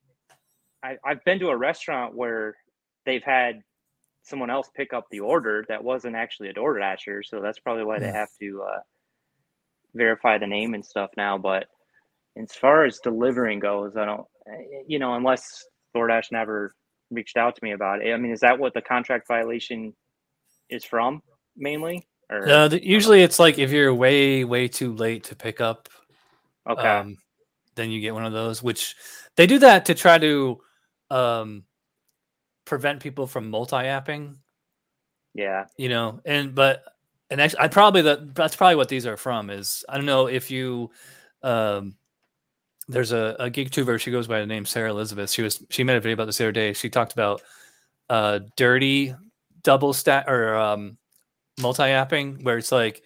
I I've been to a restaurant where they've had someone else pick up the order that wasn't actually a DoorDasher. So that's probably why they Hmm. have to uh, verify the name and stuff now. But as far as delivering goes, I don't, eh, you know, unless DoorDash never reached out to me about it. I mean, is that what the contract violation is from mainly? Or Uh, usually it's like if you're way way too late to pick up, okay, um, then you get one of those. Which they do that to try to um, prevent people from multi-apping. yeah, you know and but and actually i probably that that's probably what these are from is i don't know if you um there's a, a GigTuber she goes by the name sarah elizabeth she was she made a video about this the other day she talked about uh dirty double stack or um multi-apping where it's like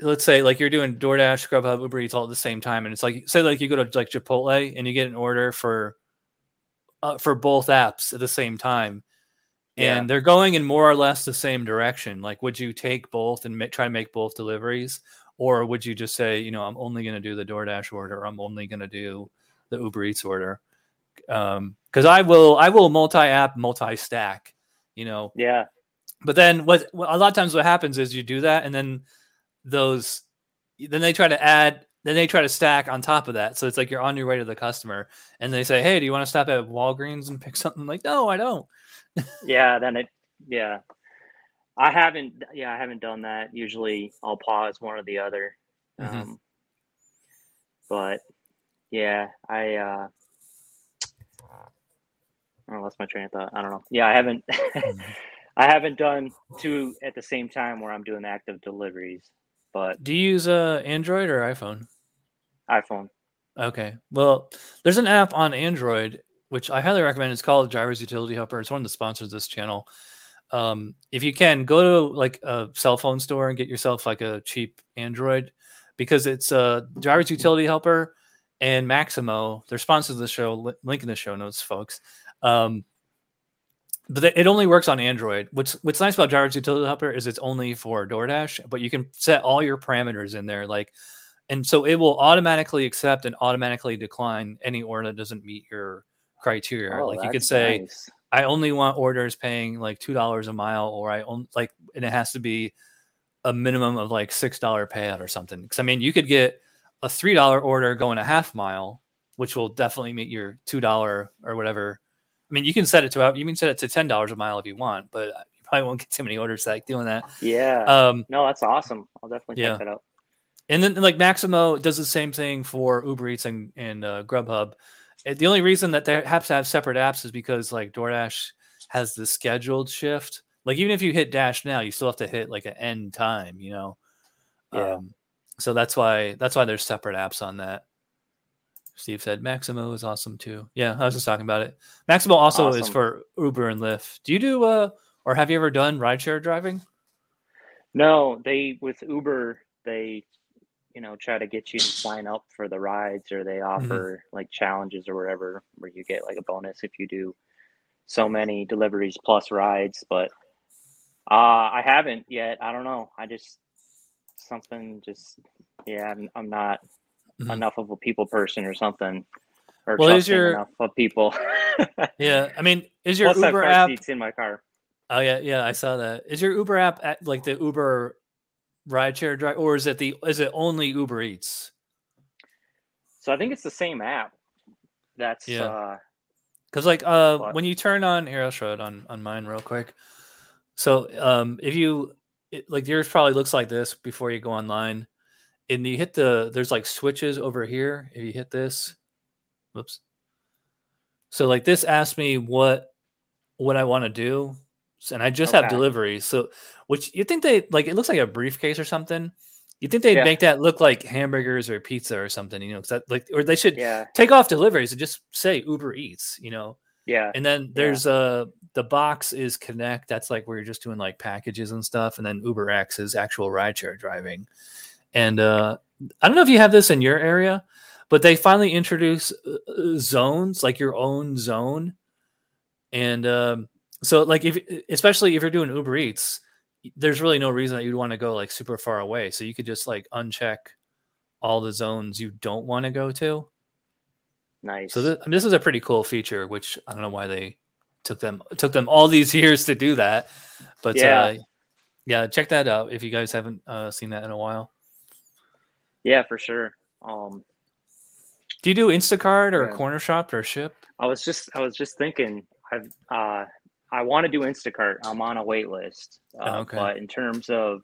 let's say like you're doing DoorDash, Grubhub, Uber Eats all at the same time, and it's like say like you go to like Chipotle and you get an order for uh, for both apps at the same time, Yeah. and they're going in more or less the same direction. Like, would you take both and ma- try to make both deliveries, or would you just say, you know, I'm only going to do the DoorDash order, or I'm only going to do the Uber Eats order? Because I will, I will multi-app, multi-stack. You know, yeah, but then what a lot of times what happens is you do that and then those then they try to add then they try to stack on top of that so it's like you're on your way to the customer and they say hey do you want to stop at walgreens and pick something like no i don't (laughs) yeah. Then it, yeah. I haven't, yeah, I haven't done that. Usually, I'll pause one or the other. Mhm. Um, but yeah, I uh, I lost my train of thought. I don't know. Yeah, I haven't. (laughs) I haven't done two at the same time where I'm doing active deliveries, but do you use uh, android or iphone? iPhone. okay. Well there's an app on android which i highly recommend. It's called driver's utility helper. It's one of the sponsors of this channel. Um, if you can go to like a cell phone store and get yourself like a cheap android because it's uh driver's utility helper and Maxymo. They're sponsors of the show. Li- link in the show notes folks. Um, but it- only works on android what's what's nice about driver's utility helper is it's only for doordash but you can set all your parameters in there like and so it will automatically accept and automatically decline any order that doesn't meet your criteria Oh, like you could say nice. I only want orders paying like two dollars a mile, or I only like, and it has to be a minimum of like six dollar payout or something. Because I mean, you could get a three dollar order going a half mile, which will definitely meet your two dollar or whatever. I mean, you can set it to you can set it to ten dollars a mile if you want, but you probably won't get too many orders like doing that. Yeah. Um, no, that's awesome. I'll definitely yeah. check that out. and then like Maxymo does the same thing for Uber Eats and, and uh, Grubhub. Uh, The only reason that they have to have separate apps is because like DoorDash has the scheduled shift. Like even if you hit dash now, you still have to hit like an end time, you know. Yeah. Um, so that's why that's why there's separate apps on that. Steve said Maxymo is awesome too. Yeah, I was just talking about it. Maximo also is for Uber and Lyft. Do you do uh or have you ever done rideshare driving? No, they with Uber, they you know try to get you to sign up for the rides, or they offer like challenges or whatever, where you get like a bonus if you do so many deliveries plus rides. But uh, I haven't yet. I don't know. I just something just yeah. I'm, I'm not Mhm. enough of a people person or something. Or Well, is your- enough of people. (laughs) Yeah, I mean, is your Plus, Uber app seats in my car. Oh yeah, yeah, I saw that. Is your Uber app at, like the Uber rideshare drive, or is it the is it only Uber Eats? So I think it's the same app. That's Yeah. uh, Because like uh, What? when you turn on here, I'll show it on on mine real quick. So um, if you it, like yours probably looks like this before you go online, and you hit the there's like switches over here. If you hit this, whoops. So like this asks me what what I want to do, and I just have Okay. deliveries. So which you think they like it looks like a briefcase or something. You think they'd Yeah. make that look like hamburgers or pizza or something, you know? 'cause that like or they should yeah, take off deliveries and just say Uber Eats, you know. yeah, And then there's uh the box is Connect. That's like where you're just doing like packages and stuff. And then Uber X is actual rideshare driving. And uh I don't know if you have this in your area, but they finally introduce uh, zones, like your own zone. And um so like if especially if you're doing Uber Eats, there's really no reason that you'd want to go like super far away. So you could just like uncheck all the zones you don't want to go to. nice. So th- this is a pretty cool feature, which I don't know why they took them took them all these (laughs) years to do that. But Yeah. uh, yeah, check that out if you guys haven't uh, seen that in a while. Yeah, for sure. Um, Do you do Instacart or Yeah. Cornershop or Shipt? I was just I was just thinking I've uh I want to do Instacart. I'm on a wait list. Uh, Oh, okay. But in terms of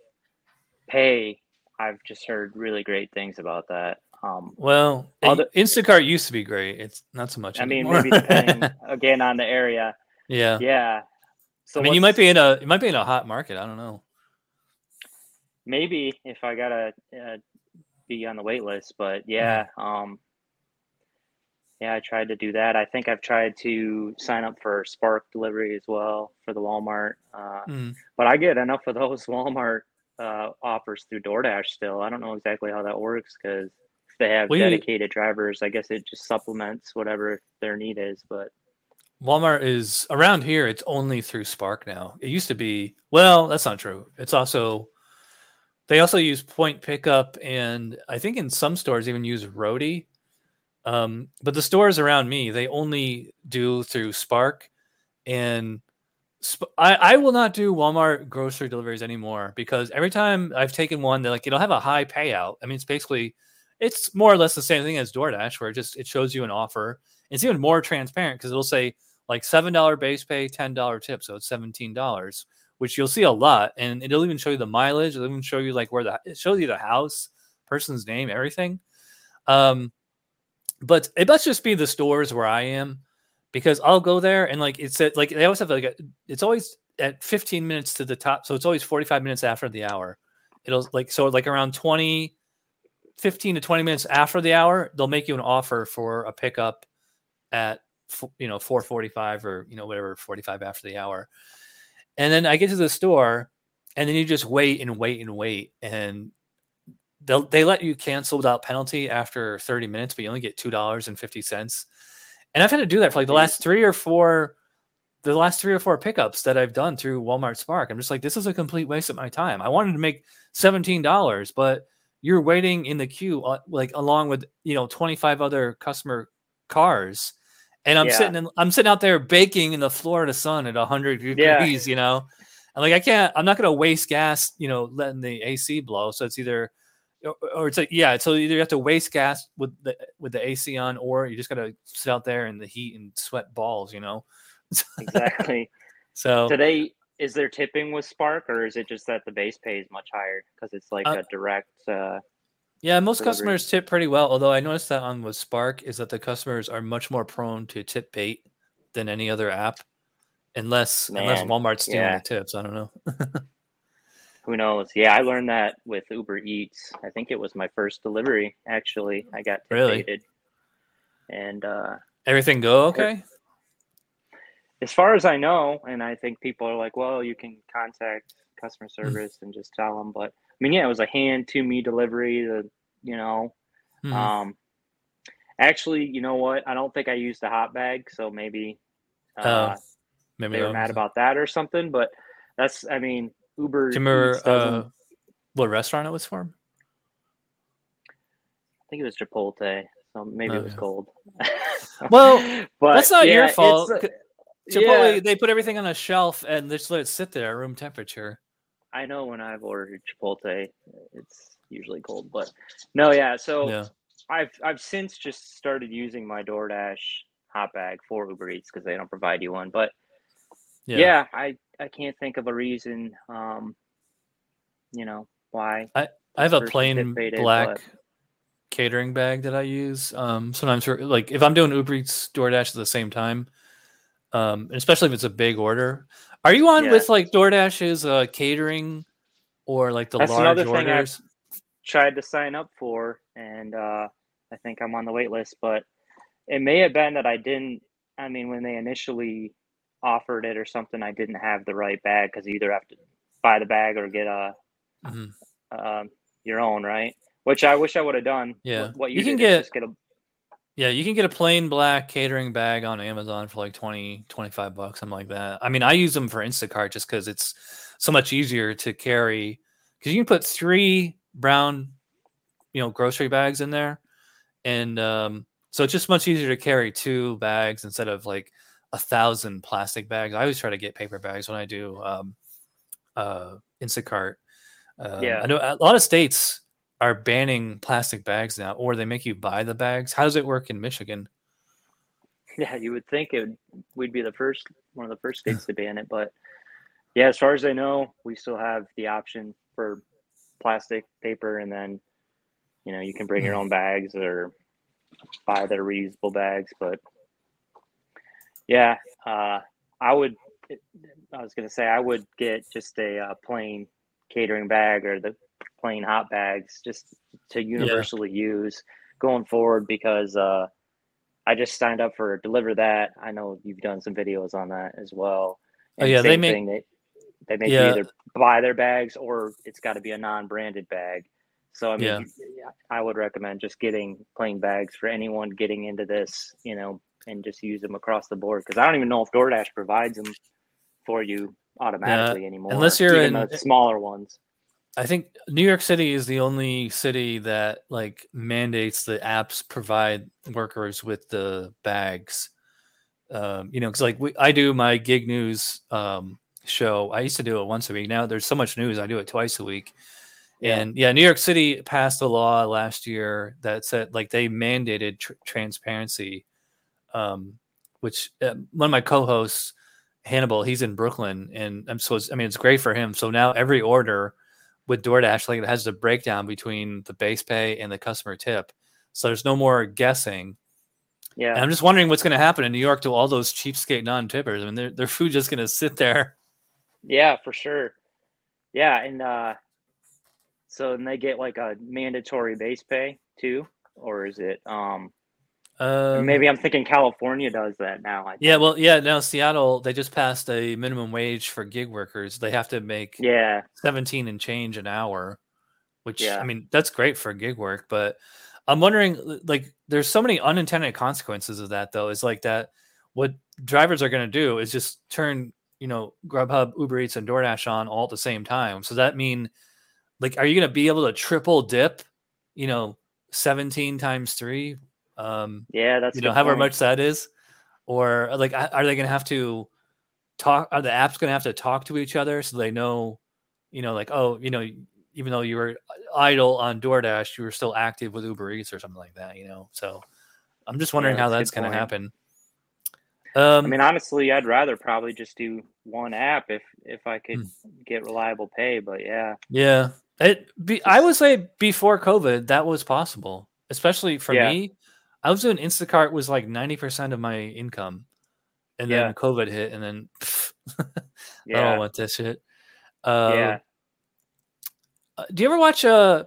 pay, I've just heard really great things about that. Um, Well, Other- Instacart used to be great. It's not so much. I mean, maybe depending (laughs) again on the area. yeah. Yeah. So I mean, you might be in a you might be in a hot market. I don't know. maybe if I got a, uh, be on the wait list, but yeah, um, yeah, I tried to do that. I think I've tried to sign up for Spark delivery as well for the Walmart. Uh, Mm. but I get enough of those (laughs) Walmart uh, offers through DoorDash still. I don't know exactly how that works because if they have you- dedicated drivers, I guess it just supplements whatever their need is. But Walmart is around here. It's only through Spark now. It used to be. Well, that's not true. It's also they also use point pickup, and I think in some stores even use Roadie. Um, but the stores around me, they only do through Spark, and Sp- I, I will not do Walmart grocery deliveries anymore because every time I've taken one, they're like it'll have a high payout. I mean, it's basically it's more or less the same thing as DoorDash, where it just it shows you an offer. It's even more transparent because it'll say like seven dollar base pay, ten dollar tip, so it's seventeen dollars, which you'll see a lot, and it'll even show you the mileage. It'll even show you like where the it shows you the house, person's name, everything. Um, but it must just be the stores where I am because I'll go there and like it's at like they always have like a, it's always at 15 minutes to the top, so it's always 45 minutes after the hour. It'll like so like around 20, 15 to 20 minutes after the hour, they'll make you an offer for a pickup at you know 4:45 or you know whatever 45 after the hour. And then I get to the store and then you just wait and wait and wait and they let you cancel without penalty after 30 minutes, but you only get two dollars and fifty cents. And I've had to do that for like the last three or four, the last three or four pickups that I've done through Walmart Spark. I'm just like, this is a complete waste of my time. I wanted to make seventeen dollars, but you're waiting in the queue uh, like along with you know 25 other customer cars. And I'm Yeah. sitting in, I'm sitting out there baking in the Florida sun at 100 Yeah. degrees, you know. And like I can't, I'm not gonna waste gas, you know, letting the AC blow. So it's either or, or it's like yeah, so either you have to waste gas with the with the AC on, or you just gotta sit out there in the heat and sweat balls, you know. exactly. (laughs) So Today, is there tipping with Spark, or is it just that the base pay is much higher because it's like Uh, a direct? Uh, yeah, most delivery. customers tip pretty well. Although I noticed that on with Spark is that the customers are much more prone to tip bait than any other app, unless unless Walmart's stealing yeah. the tips. I don't know. (laughs) who knows? Yeah, I learned that with Uber Eats. I think it was my first delivery. Actually, I got tip Really? baited. And uh, Everything go okay? as far as I know, and I think people are like, well, you can contact customer Hmm. service and just tell them. But I mean, yeah, it was a hand to me delivery. The you know, Mhm. um, actually, you know what? I don't think I used the hot bag, so maybe uh, Oh, Maybe they were mad about that or something. But that's, I mean, Uber. Do you remember uh, what restaurant it was from? I think it was Chipotle, so maybe it was cold. (laughs) Well, but that's not your fault. uh, Chipotle, yeah, they put everything on a shelf and they just let it sit there at room temperature. I know when I've ordered Chipotle, it's usually cold. But no, yeah. So Yeah. I've I've since just started using my DoorDash hot bag for Uber Eats because they don't provide you one. But Yeah. yeah. I I can't think of a reason. Um, you know why? I I have a plain black but- catering bag that I use. Um, sometimes for like if I'm doing Uber Eats, DoorDash at the same time, um, and especially if it's a big order. Are you on Yeah. with like DoorDash's uh, catering or like the That's large orders? Tried to sign up for, and uh, I think I'm on the wait list. But it may have been that I didn't. I mean, when they initially offered it or something, I didn't have the right bag because you either have to buy the bag or get a Mhm. um, your own, right? Which I wish I would have done. Yeah. What, what you, You can get- get a Yeah, you can get a plain black catering bag on Amazon for like 20, 25 bucks, something like that. I mean, I use them for Instacart just because it's so much easier to carry. Because you can put three brown, you know, grocery bags in there. And um, so it's just much easier to carry two bags instead of like a thousand plastic bags. I always try to get paper bags when I do um, uh, Instacart. Um, Yeah. I know a lot of states are banning plastic bags now, or they make you buy the bags. How does it work in Michigan? (laughs) Yeah, you would think it would, we'd be the first one of the first states to ban it, but yeah, as far as I know, we still have the option for plastic, paper, and then you know you can bring your own bags or buy the reusable bags. But yeah, uh, I would. I was gonna say I would get just a uh, plain catering bag or the plain hot bags just to universally use going forward because uh, I just signed up for Deliver That. I know you've done some videos on that as well. Oh, yeah, they make- thing, they, they make Yeah. you either buy their bags or it's got to be a non-branded bag. So I mean, Yeah. I would recommend just getting plain bags for anyone getting into this, you know, and just use them across the board because I don't even know if DoorDash provides them for you automatically anymore. unless you're in- the smaller ones. I think New York City is the only city that like mandates the apps provide workers with the bags. Um, you know, because like we, I do my gig news um, show. I used to do it once a week. Now there's so much news, I do it twice a week. Yeah. And yeah, New York City passed a law last year that said like they mandated tr- transparency, um, which uh, one of my co-hosts, Hannibal, he's in Brooklyn, and I'm so it's, I mean it's great for him. So now every order with DoorDash, like it has the breakdown between the base pay and the customer tip. So there's no more guessing. Yeah. And I'm just wondering what's going to happen in New York to all those cheapskate non-tippers. I mean, their their food just going to sit there. Yeah, for sure. Yeah, and uh so and they get like a mandatory base pay too, or is it um Um, maybe I'm thinking California does that now. I Yeah, well, yeah. Now Seattle, they just passed a minimum wage for gig workers. They have to make yeah, 17 and change an hour, which Yeah. I mean, that's great for gig work, but I'm wondering like there's so many unintended consequences of that though. Is like that what drivers are going to do is just turn, you know, Grubhub, Uber Eats and DoorDash on all at the same time. So that mean like are you going to be able to triple dip, you know, 17 times 3? Um yeah, that's you know however point. much that is or uh, like are they going to have to talk are the apps going to have to talk to each other so they know you know like oh you know even though you were idle on DoorDash you were still active with Uber Eats or something like that you know so I'm just wondering how that's that's going to point. happen um I mean, honestly, I'd rather probably just do one app if if I could Hmm. get reliable pay. But yeah, yeah it be, I would say before COVID that was possible especially for Yeah. me I was doing Instacart was like 90% of my income and Yeah. then COVID hit and then (laughs) I yeah, don't want this shit. Uh, yeah. uh, Do you ever watch uh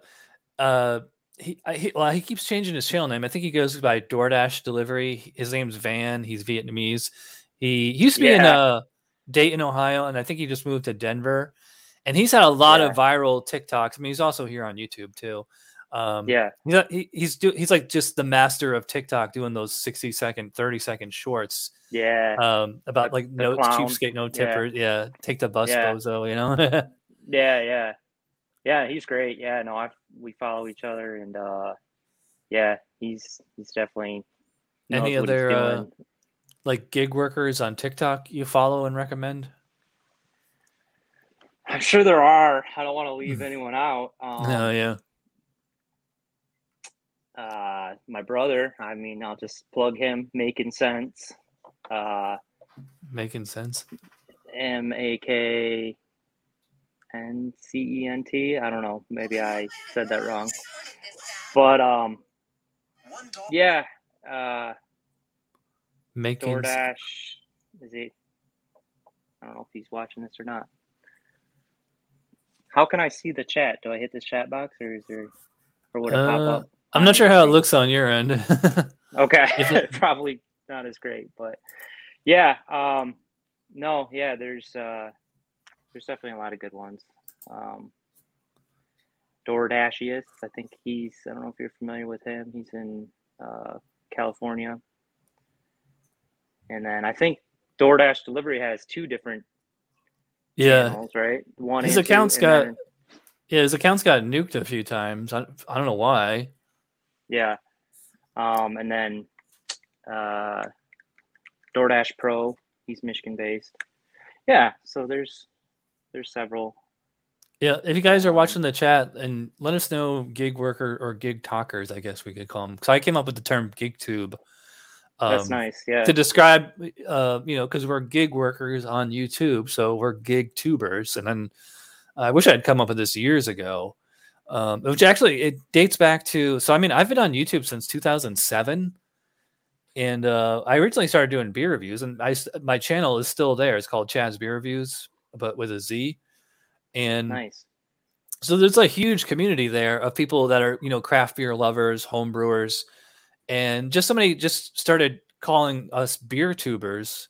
uh he, I- he well he keeps changing his channel name. I think he goes by DoorDash Delivery. His name's Van. He's Vietnamese. He he used to be in uh Dayton, Ohio, and I think he just moved to Denver. And he's had a lot of viral TikToks. I mean, he's also here on YouTube too. Um, yeah, he's not- he, he's do, he's like just the master of TikTok, doing those sixty second, thirty second shorts yeah, um about The- like the no clown. cheapskate, no Yeah. tipper. Yeah, take the bus, Yeah. bozo. You know. (laughs) yeah, yeah, yeah. He's great. Yeah, no, I we follow each other, and uh yeah, he's he's definitely Any other, uh, like gig workers on TikTok you follow and recommend? I'm sure there are. I don't want to leave anyone out. Um, (laughs) oh yeah, uh, my brother. I mean, I'll just plug him. Making sense. Uh, making sense. M A K N C E N T. I don't know. Maybe I said that wrong. But um, yeah. Uh, Making DoorDash. Is he? I don't know if he's watching this or not. How can I see the chat? Do I hit the chat box or is there, or would it pop Uh, up? I'm not sure how it looks on your end. (laughs) Okay, (laughs) probably not as great, but yeah, um, no, yeah, there's uh, there's definitely a lot of good ones. Um, DoorDashiest, I think he's I don't know if you're familiar with him. He's in uh, California, and then I think DoorDash delivery has two different yeah, channels, right? One His and two, account's got- then- yeah. His account's got nuked a few times. I, I don't know why. Yeah. Um, and then uh, DoorDash Pro. He's Michigan based. Yeah, so there's there's several. Yeah, if you guys are watching the chat and let us know gig worker or GigTokers, I guess we could call them. Because I came up with the term GigTube. That's um, nice. Yeah. to describe, uh, you know, because we're gig workers on YouTube, so we're GigTubers. And then I wish I'd come up with this years ago, um, which actually it dates back to. So I mean, I've been on YouTube since 2007, and uh, I originally started doing beer reviews, and I my channel is still there. It's called Chad's Beer Reviews, but with a Z. And nice. so there's a huge community there of people that are you know craft beer lovers home brewers and just somebody just started calling us beer tubers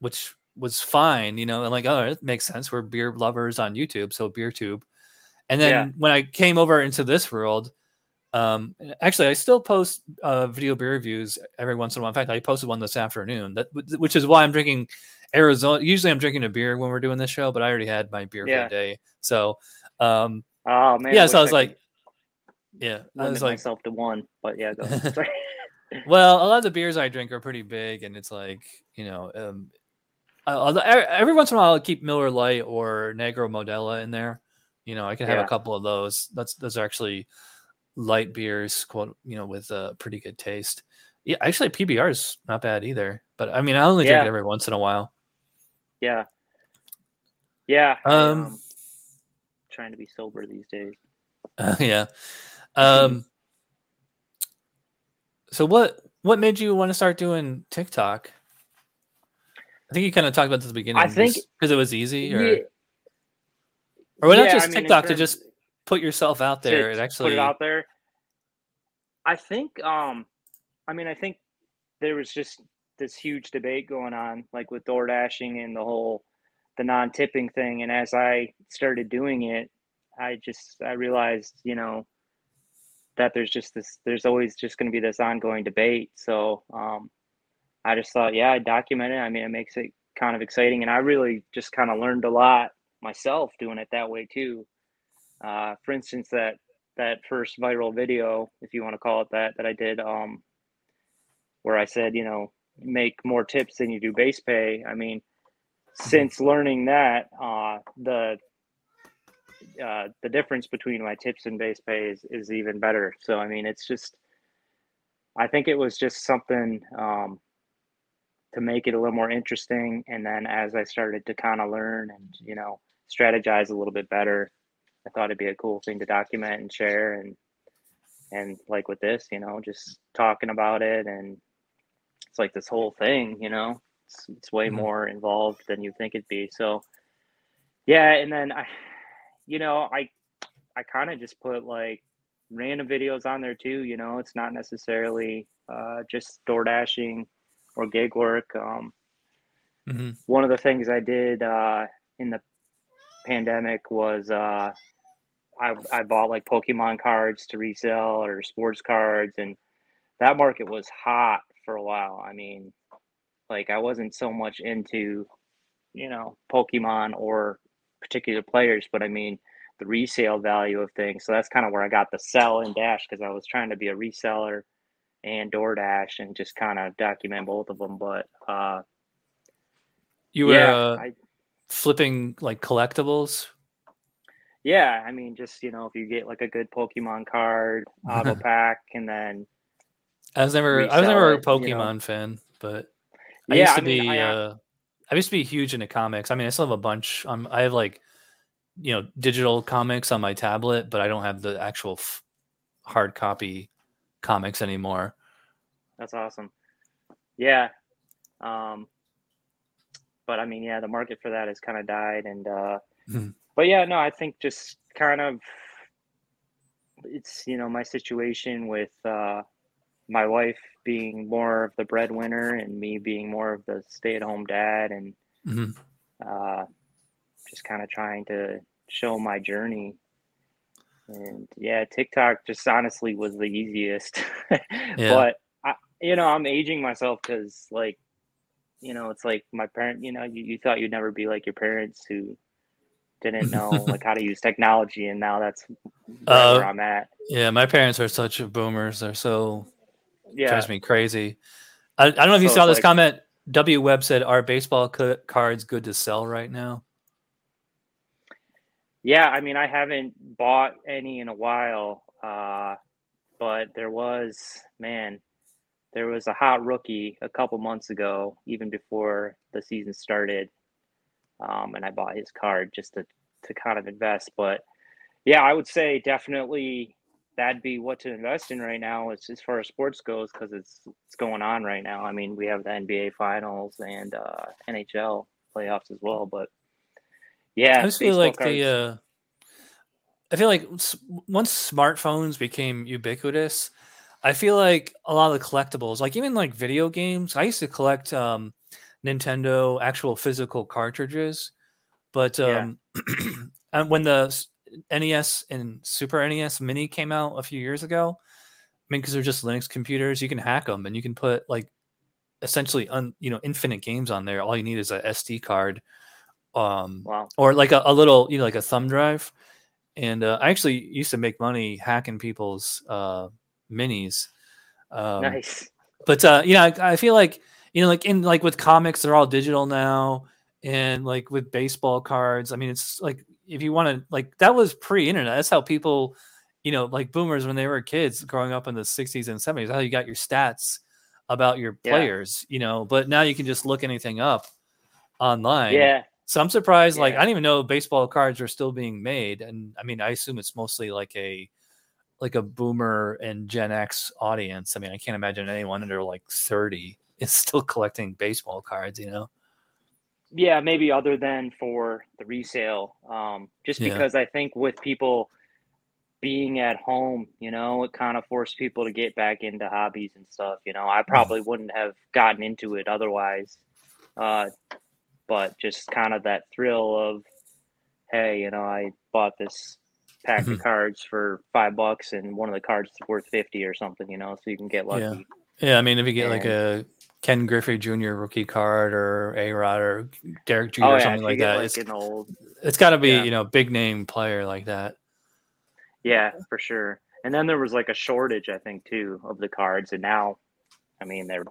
which was fine you know and like oh it makes sense we're beer lovers on youtube so beer tube and then Yeah. when i came over into this world um actually i still post uh video beer reviews every once in a while in fact i posted one this afternoon that which is why i'm drinking arizona usually i'm drinking a beer when we're doing this show but i already had my beer Yeah. for the day so um Oh man. yeah, so I was could like, yeah, I was like, myself to one, but yeah, go (laughs) well, a lot of the beers I drink are pretty big, and it's like, you know, um, I- I'll- every once in a while I'll keep Miller Lite or Negra Modelo in there. You know, I can have Yeah. a couple of those. That's those are actually light beers, quote, you know, with a pretty good taste. Yeah, actually, PBR is not bad either. But I mean, I only drink Yeah. it every once in a while. Yeah. Yeah. Um, um, trying to be sober these days. (laughs) yeah. Um. So what what made you want to start doing TikTok? I think you kind of talked about this at the beginning. think- because it was easy, or Yeah, or why not yeah, just I mean, TikTok to just put yourself out there and actually put it out there. I think um I mean I think there was just this huge debate going on like with door dashing and the whole the non-tipping thing and as I started doing it I just I realized, you know, that there's just this there's always just going to be this ongoing debate. So, um I just thought, yeah, I document it. I mean, it makes it kind of exciting and I really just kind of learned a lot myself doing it that way too. Uh, for instance, that that first viral video, if you want to call it that, that I did, um, where I said, you know, make more tips than you do base pay. I mean, since learning that, uh, the uh, the difference between my tips and base pay is, is even better. So I mean, it's just, I think it was just something um, to make it a little more interesting. And then as I started to kind of learn and you know strategize a little bit better, I thought it'd be a cool thing to document and share and and like with this, you know, just talking about it and it's like this whole thing, you know, it's, it's way Mhm. more involved than you think it'd be. So yeah, and then I, you know, I I kind of just put like random videos on there too. You know, it's not necessarily uh, just door dashing or gig work. Um, Mhm. one of the things I did uh, in the pandemic was uh, I, I bought like Pokemon cards to resell or sports cards, and that market was hot for a while. I mean, like I wasn't so much into, you know, Pokemon or particular players, but I mean the resale value of things. So that's kind of where I got the sell and dash because I was trying to be a reseller and DoorDash and just kind of document both of them. But uh, you were yeah, uh, I, flipping like collectibles. yeah, I mean, just you know, if you get like a good Pokemon card, (laughs) auto pack, and then I was never I was never a it, you know. Pokemon fan, but I yeah, used to I mean, be I, uh I used to be huge into comics. I mean, I still have a bunch. Um, I have like you know digital comics on my tablet, but I don't have the actual f- hard copy comics anymore. That's awesome. Yeah. Um, but I mean, yeah, the market for that has kind of died. And, uh, Mhm. but yeah, no, I think just kind of, it's, you know, my situation with, uh, my wife being more of the breadwinner and me being more of the stay at home dad and, Mhm. uh, just kind of trying to show my journey. And yeah, TikTok just honestly was the easiest. (laughs) But I, you know, I'm aging myself because, like, you know, it's like my parent. You know, you, you thought you'd never be like your parents who didn't know (laughs) like how to use technology, and now that's Uh, where I'm at. Yeah, my parents are such boomers. They're so Yeah, drives me crazy. I, I don't know if you So saw this like- comment. W Webb said, "Are baseball ca- cards good to sell right now?" Yeah, I mean, I haven't bought any in a while, uh, but there was, man, there was a hot rookie a couple months ago, even before the season started, um, and I bought his card just to to kind of invest. But yeah, I would say definitely that'd be what to invest in right now as, as far as sports goes because it's it's going on right now. I mean, we have the NBA finals and uh, NHL playoffs as well, but yeah, I just feel like cards- the. Uh, I feel like once smartphones became ubiquitous, I feel like a lot of the collectibles, like even like video games, I used to collect um, Nintendo actual physical cartridges, but Yeah. um, (clears throat) and when the NES and Super NES Mini came out a few years ago, I mean, because they're just Linux computers, you can hack them and you can put like essentially un, you know infinite games on there. All you need is a SD card, um, wow, or like a, a little you know like a thumb drive. And uh, I actually used to make money hacking people's uh, minis. Um, nice. but uh you know I, I feel like you know like in like with comics they're all digital now and like with baseball cards i mean it's like if you want to like that was pre-internet that's how people you know like boomers when they were kids growing up in the 60s and 70s how you got your stats about your Yeah. players you know but now you can just look anything up online Yeah, so i'm surprised like i Yeah. didn't even know baseball cards are still being made and i mean i assume it's mostly like a like a boomer and Gen X audience. I mean, I can't imagine anyone under like 30 is still (laughs) collecting baseball cards, you know? Yeah, maybe other than for the resale. Um, just Yeah. because I think with people being at home, you know, it kind of forced people to get back into hobbies and stuff. You know, I probably wouldn't have gotten into it otherwise. Uh, but just kind of that thrill of, hey, you know, I bought this pack Mhm. of cards for five bucks and one of the cards is worth 50 or something, you know, so you can get Yeah. lucky. Yeah. I mean, if you get like a Ken Griffey Jr. rookie card or A Rod or Derek Jeter Oh, or something you like that, like it's, old it's got to be, yeah. you know, big name player like that. Yeah, for sure. And then there was like a shortage, I think, too, of the cards. And now, I mean, they're,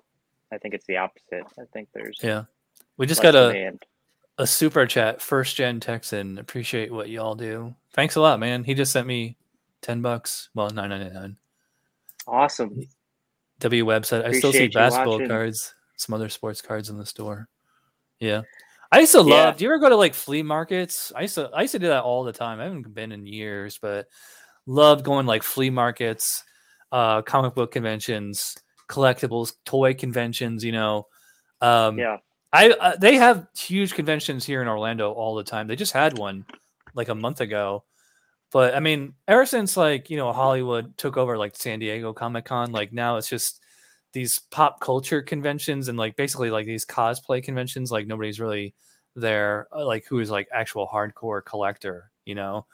I think it's the opposite. I think there's Yeah. We just got a, demand. a super chat, first gen Texan. Appreciate what y'all do. Thanks a lot, man. He just sent me 10 bucks. Well, 999. Awesome. W website. I still see basketball watching. cards, some other sports cards in the store. Yeah. I used to love. Do you ever go to like flea markets? I used to. I used to do that all the time. I haven't been in years, but loved going like flea markets, uh, comic book conventions, collectibles, toy conventions. You know, um, Yeah. I uh, they have huge conventions here in Orlando all the time. They just had one like a month ago. But I mean, ever since like, you know, Hollywood took over like San Diego Comic Con, like now it's just these pop culture conventions and like basically like these cosplay conventions, like nobody's really there, uh, like who is like actual hardcore collector, you know?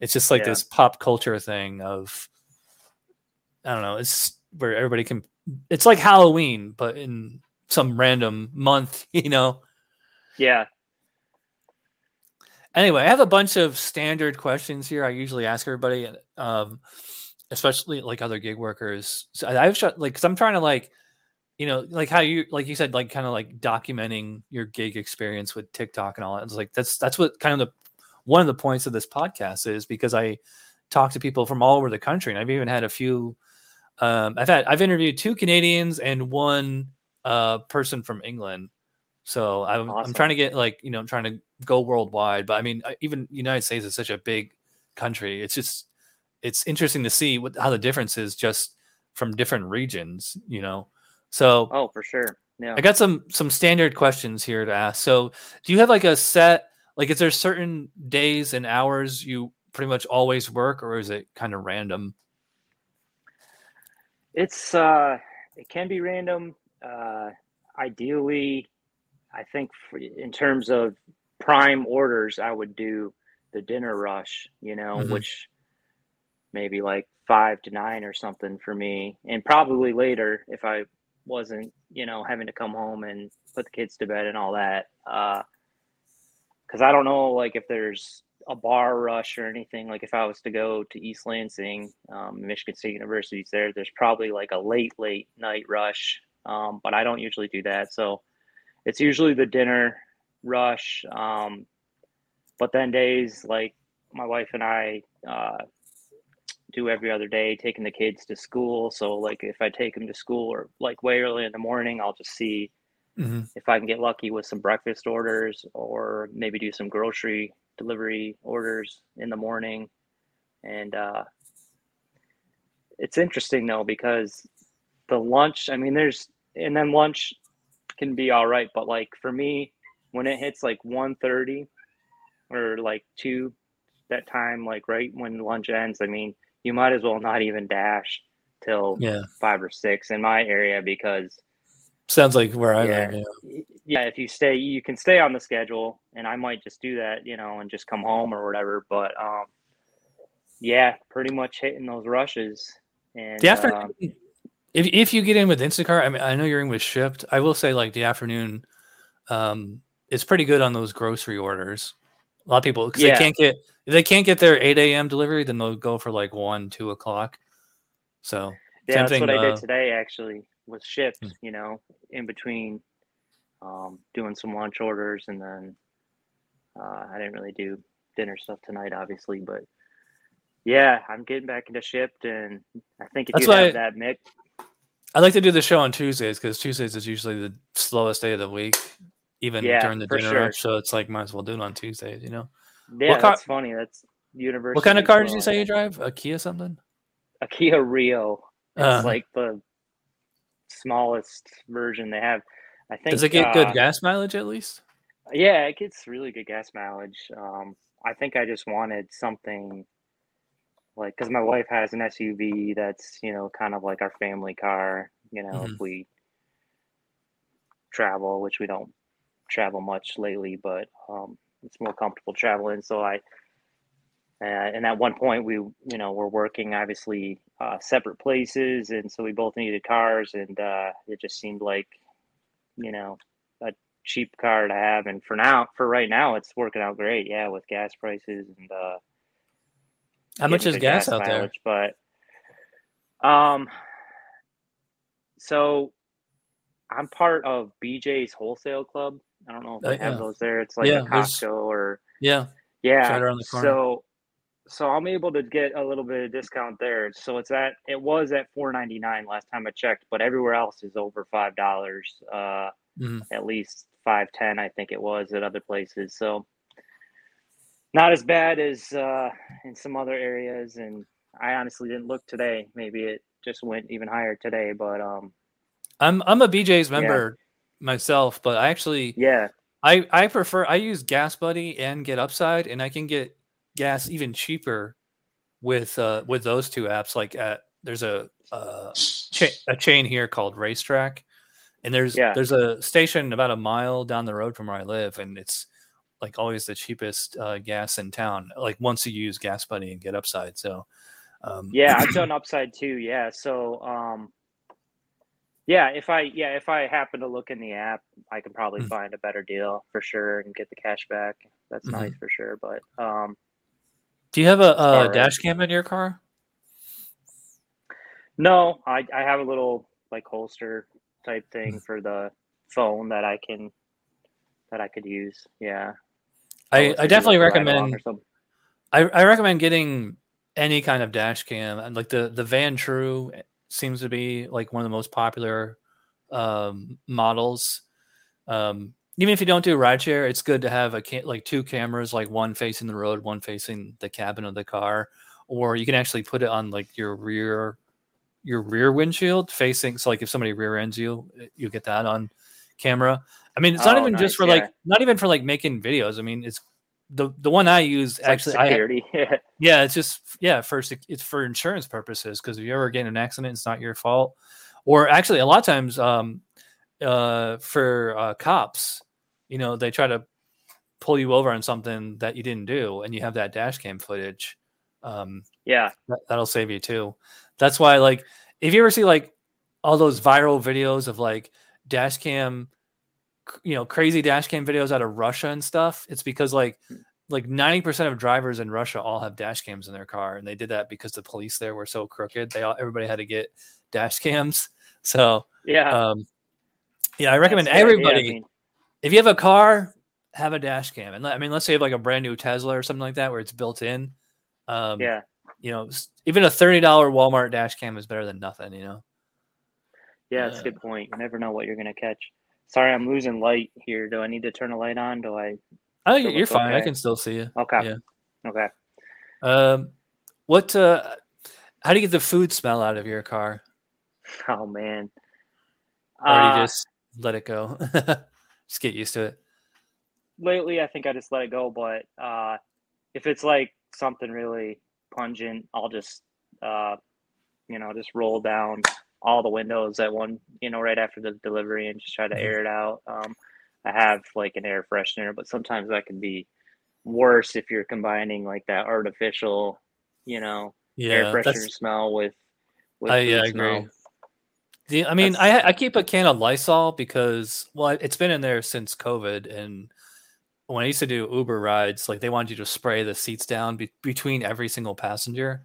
It's just like Yeah. this pop culture thing of I don't know, it's where everybody can it's like Halloween, but in some random month, (laughs) you know. Yeah. Anyway, I have a bunch of standard questions here. I usually ask everybody, um, especially like other gig workers. So I've shot like because I'm trying to like, you know, like how you like you said, like kind of like documenting your gig experience with TikTok and all that. It's like that's that's what kind of the one of the points of this podcast is because I talk to people from all over the country, and I've even had a few. Um, I've had I've interviewed two Canadians and one uh, person from England. So I'm, I'm trying to get like you know I'm trying to go worldwide. But I mean, even United States is such a big country. It's just it's interesting to see what how the difference is just from different regions. You know, so Oh, for sure. Yeah. I got some some standard questions here to ask. So, do you have like a set like is there certain days and hours you pretty much always work or is it kind of random? It's uh, it can be random. Uh, ideally, I think for, in terms of prime orders, I would do the dinner rush. You know, Mhm. which maybe like five to nine or something for me, and probably later if I wasn't, you know, having to come home and put the kids to bed and all that. Uh, because I don't know, like if there's a bar rush or anything. Like if I was to go to East Lansing, um, Michigan State University's there. There's probably like a late, late night rush, um, but I don't usually do that. So it's usually the dinner rush. Um, but then days like my wife and I uh, do every other day, taking the kids to school. So like if I take them to school or like way early in the morning, I'll just see hmm if I can get lucky with some breakfast orders or maybe do some grocery delivery orders in the morning. And uh, it's interesting though because the lunch, I mean, there's and then lunch can be all right, but like for me, when it hits like 1.30 or like two, that time, like right when lunch ends, I mean, you might as well not even dash till Yeah. five or six in my area because Sounds like where I Yeah. live. Yeah. yeah, if you stay, you can stay on the schedule, and I might just do that, you know, and just come home or whatever. But um, yeah, pretty much hitting those rushes. And The uh, afternoon, if if you get in with Instacart, I mean, I know you're in with Shipt. I will say, like the afternoon, um, it's pretty good on those grocery orders. A lot of people because Yeah. they can't get if they can't get their eight a.m. delivery, then they'll go for like one, two o'clock. So yeah, that's thing, what I uh, did today. Actually, was Shipt. Hmm. You know, in between um, doing some lunch orders, and then uh, I didn't really do dinner stuff tonight, obviously, but. Yeah, I'm getting back into Shipt, and I think if That's you have why- that mix, I like to do the show on Tuesdays because Tuesdays is usually the slowest day of the week, even Yeah, during the dinner sure. rush. So it's like might as well do it on Tuesdays. You know, yeah, car- that's funny. That's universal. what kind of car did you say you drive? A Kia something? a Kia Rio. It's Uh, like the smallest version they have. I think. Does it get good uh, gas mileage at least? Yeah, it gets really good gas mileage. Um, I think I just wanted something like because my wife has an SUV that's you know kind of like our family car. You know, if Mhm. we travel, which we don't travel much lately, but um, it's more comfortable traveling. So I, uh, and at one point we, you know, we're working obviously uh, separate places, and so we both needed cars, and uh, it just seemed like, you know, a cheap car to have. And for now, for right now, it's working out great. Yeah, with gas prices and uh, How much is good gas out there? But um, so I'm part of BJ's Wholesale Club. I don't know if Uh, they have yeah. those there. It's like Yeah, Costco or Yeah, yeah. right around the corner. So so I'm able to get a little bit of discount there. So it's at it was at 4.99 last time I checked, but everywhere else is over five dollars. Uh, Mhm. at least five ten, I think it was at other places. So not as bad as uh, in some other areas. And I honestly didn't look today. Maybe it just went even higher today. But um, I'm I'm a BJ's member myself, but I actually yeah, I I prefer I use GasBuddy and Get Upside, and I can get gas even cheaper with uh with those two apps. Like at there's a uh cha- a chain here called RaceTrac, and there's Yeah. there's a station about a mile down the road from where I live, and it's like always the cheapest uh, gas in town. Like once you use GasBuddy and Get Upside, so um, yeah, I've (clears throat) done upside too. Yeah, so um, yeah, if I yeah if I happen to look in the app, I can probably Mm. find a better deal for sure and get the cash back. That's Mhm. nice for sure. But um, do you have a, a dash cam in your car? no, I I have a little like holster type thing for the phone that I can that I could use. Yeah, I, I definitely like, recommend. I, I recommend getting any kind of dash cam and like the the Vantrue seems to be like one of the most popular um, models. Um, even if you don't do rideshare, it's good to have a ca- like two cameras, like one facing the road, one facing the cabin of the car, or you can actually put it on like your rear your rear windshield facing. So like if somebody rear ends you, you get that on camera. I mean, it's not Oh, even nice, just for yeah. like not even for like making videos. I mean, it's the the one I use It's actually. I, security. (laughs) Yeah, yeah, it's just yeah, for it's for insurance purposes because if you ever get in an accident, it's not your fault. Or actually, a lot of times, um, uh, for uh, cops, you know, they try to pull you over on something that you didn't do, and you have that dash cam footage. Um, yeah, that, that'll save you too. That's why, like, if you ever see like all those viral videos of like dash cam, you know, crazy dash cam videos out of Russia and stuff, it's because like like ninety percent of drivers in Russia all have dash cams in their car, and they did that because the police there were so crooked. They all everybody had to get dash cams. (laughs) So yeah. um, yeah, I recommend That's good idea. I everybody mean, if you have a car, have a dash cam. And I mean, let's say you have like a brand new Tesla or something like that where it's built in. Um, yeah. You know, even a thirty dollar Walmart dash cam is better than nothing. You know. Yeah, that's a good point. You never know what you're gonna catch. Sorry, I'm losing light here. Do I need to turn a light on? Do I? Oh, So you're it's fine. I can still see you. Okay. Yeah. Okay. Um, what? Uh, how do you get the food smell out of your car? (laughs) Oh man. Or do you Uh, just let it go? (laughs) just get used to it. lately I think I just let it go, but uh, if it's like something really pungent, I'll just uh, you know just roll down all the windows at one you know right after the delivery and just try to air it out. Um, I have like an air freshener, but sometimes that can be worse if you're combining like that artificial, you know, air Yeah, freshener smell with with I yeah, I agree. The, I mean, I I keep a can of Lysol because well, it's been in there since COVID, and when I used to do Uber rides, like they wanted you to spray the seats down be- between every single passenger.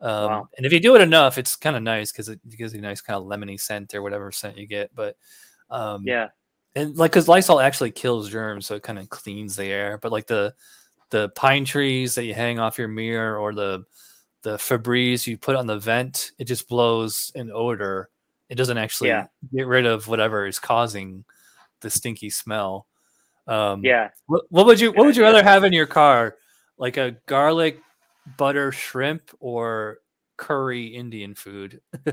Um, Wow. And if you do it enough, it's kind of nice because it gives you a nice kind of lemony scent or whatever scent you get. But um, Yeah, and like because Lysol actually kills germs, so it kind of cleans the air. But like the the pine trees that you hang off your mirror or the the Febreze you put on the vent, it just blows an odor. It doesn't actually Yeah. get rid of whatever is causing the stinky smell. Um, yeah. What, what would you What would you rather have in your car, like a garlic butter shrimp or curry Indian food? (laughs)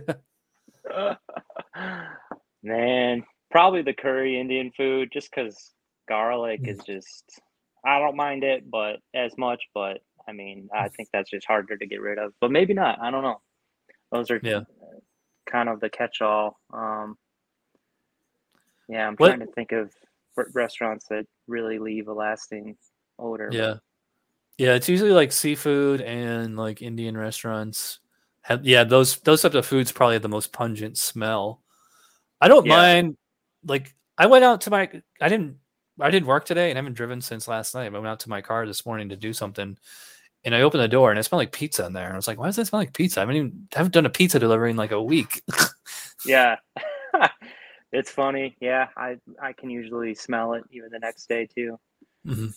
Man, probably the curry Indian food, just because garlic Mm. is just, I don't mind it, but as much, but I mean, I think that's just harder to get rid of, but maybe not. I don't know. Those are Yeah. kind of the catch-all. Um, yeah, I'm What- trying to think of restaurants that really leave a lasting odor. Yeah. Yeah, it's usually like seafood and like Indian restaurants. Have, yeah, those those types of foods probably have the most pungent smell. I don't Yeah. mind like I went out to my I didn't I didn't work today and I haven't driven since last night. I went out to my car this morning to do something and I opened the door and it smelled like pizza in there. And I was like, why does that smell like pizza? I haven't even I haven't done a pizza delivery in like a week. Yeah. (laughs) (laughs) It's funny. Yeah, I I can usually smell it even the next day too. Mhm.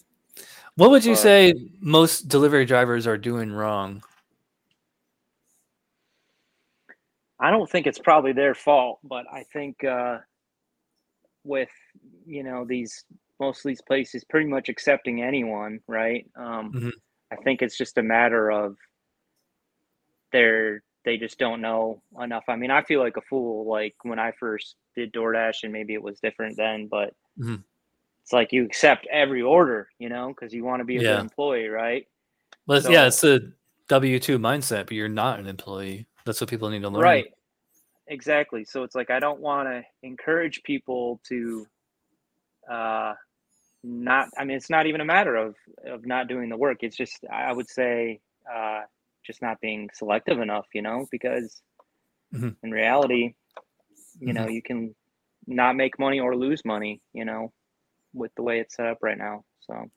What would you But- say most delivery drivers are doing wrong? I don't think it's probably their fault, but I think uh, with you know these most of these places pretty much accepting anyone, right? Um, Mhm. I think it's just a matter of they're they just don't know enough. I mean, I feel like a fool like when I first did DoorDash, and maybe it was different then, but Mhm. It's like you accept every order, you know, because you want to be a Yeah. good employee, right? Well, it's- yeah, So- it's a W two mindset, but you're not an employee. That's what people need to learn. Right. Exactly. So it's like I don't want to encourage people to uh not I mean it's not even a matter of of not doing the work. It's just I would say uh just not being selective enough, you know, because Mhm. in reality, you know, you can not make money or lose money, you know, with the way it's set up right now. So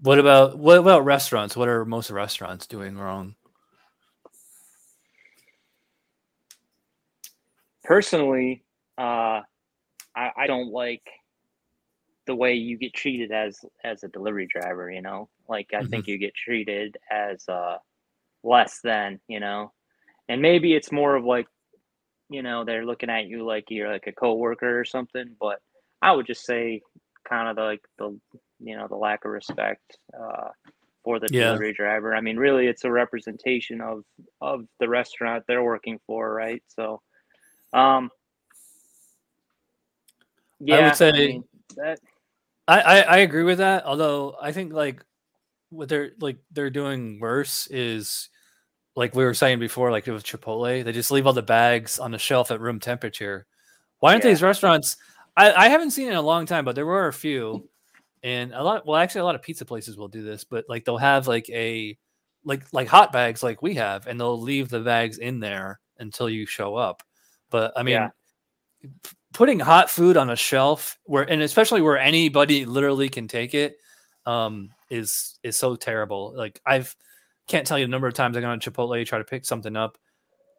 What about what about restaurants? What are most restaurants doing wrong? personally, uh, I, I don't like the way you get treated as as a delivery driver. You know, like I think you get treated as uh, less than. You know, and maybe it's more of like, you know, they're looking at you like you're like a coworker or something. But I would just say, kind of the, like the you know the lack of respect. Uh, for the Yeah. delivery driver. I mean, really, it's a representation of of the restaurant they're working for, right? So, um, yeah, say- mean, that I, I I agree with that. Although I think like what they're like they're doing worse is like we were saying before, like with Chipotle, they just leave all the bags on the shelf at room temperature. Why aren't Yeah. these restaurants? I, I haven't seen it in a long time, but there were a few, and a lot. Well, actually, a lot of pizza places will do this, but like they'll have like a like like hot bags like we have, and they'll leave the bags in there until you show up. But I mean, Yeah. p- putting hot food on a shelf where, and especially where anybody literally can take it, um, is is so terrible. Like I've can't tell you the number of times I go to Chipotle try to pick something up.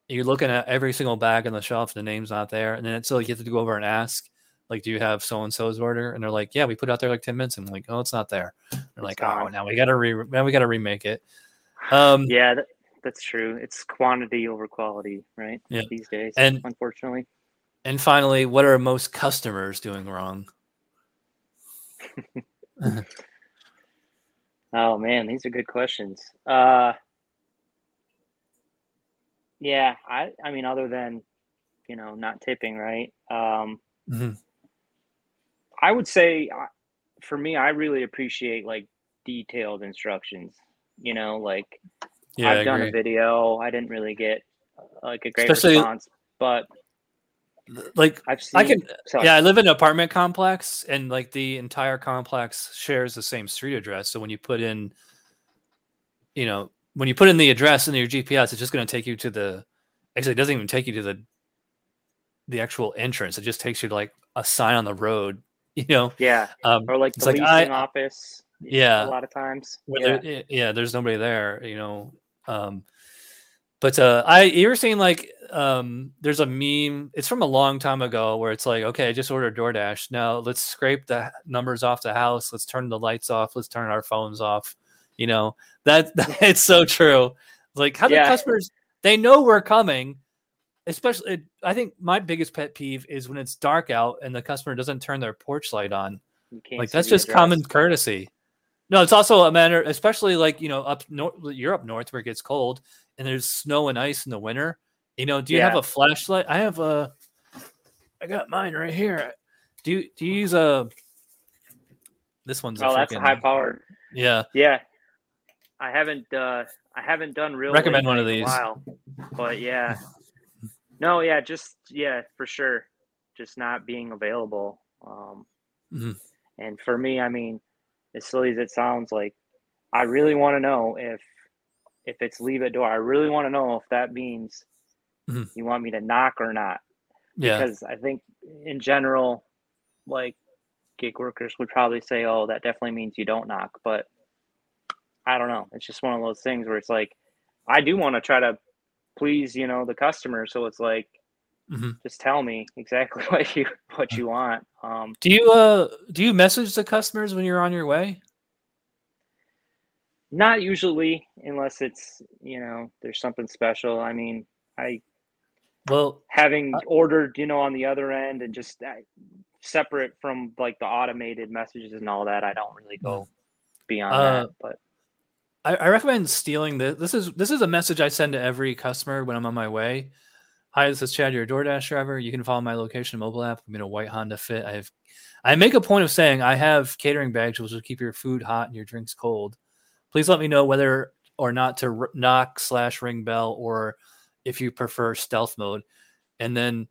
You're looking at every single bag on the shelf, the name's not there, and then it's so you have to go over and ask. Like, do you have so and so's order? And they're like, yeah, we put it out there like ten minutes. And I'm like, oh, it's not there. They're It's like, oh, now we gotta re now we gotta remake it. Um, Yeah, that, that's true. It's quantity over quality, right? Yeah. These days, And- unfortunately. and finally, what are most customers doing wrong? (laughs) (laughs) Oh man, these are good questions. Uh, yeah, I I mean, other than you know not tipping, right? Um, Mhm. I would say uh, for me, I really appreciate like detailed instructions. You know, like Yeah, I I've done a video, I didn't really get uh, like a great Especially- response, but Like I've seen. I can sorry. Yeah, I live in an apartment complex, and like the entire complex shares the same street address. So when you put in, you know, when you put in the address in your GPS, it's just going to take you to the. Actually, it doesn't even take you to the. The actual entrance. It just takes you to like a sign on the road. (laughs) You know, yeah, um, or like the like, leasing I- office. yeah. a lot of times. Yeah. there, yeah, there's nobody there. You know, um, but uh, I you were saying like um, there's a meme. It's from a long time ago where it's like, okay, I just ordered DoorDash. Now let's scrape the numbers off the house. Let's turn the lights off. Let's turn our phones off. You know that, (laughs) it's so true. Like how Yeah. the customers they know we're coming. Especially, I think my biggest pet peeve is when it's dark out and the customer doesn't turn their porch light on like that's just address. common courtesy no it's also a matter especially like you know up north you're up north where it gets cold and there's snow and ice in the winter you know do you have a flashlight i have a i got mine right here do you do you use a this one's a Oh, that's a freaking- high power. yeah Yeah, I haven't. uh I haven't done real. Recommend one of a these. while, but yeah. No, yeah, just yeah, for sure. Just not being available. Um, Mhm. And for me, I mean, as silly as it sounds, like I really want to know if if it's leave at door. I really want to know if that means Mhm. you want me to knock or not. yeah because I think in general, like gig workers would probably say, "Oh, that definitely means you don't knock." But I don't know. It's just one of those things where it's like, I do want to try to please, you know, the customer. So it's like, Mhm. just tell me exactly (laughs) what you what you want. Um, do you uh do you message the customers when you're on your way not usually, unless it's you know there's something special. I mean, I well having Uh, ordered, you know, on the other end and just uh, separate from like the automated messages and all that, I don't really go beyond Uh, that. But I, I recommend stealing this. This is this is a message I send to every customer when I'm on my way. Hi, this is Chad, your DoorDash driver. You can follow my location mobile app. I'm in a white Honda Fit. I have I make a point of saying I have catering bags which will keep your food hot and your drinks cold. Please let me know whether or not to r- knock slash ring bell or if you prefer stealth mode. And then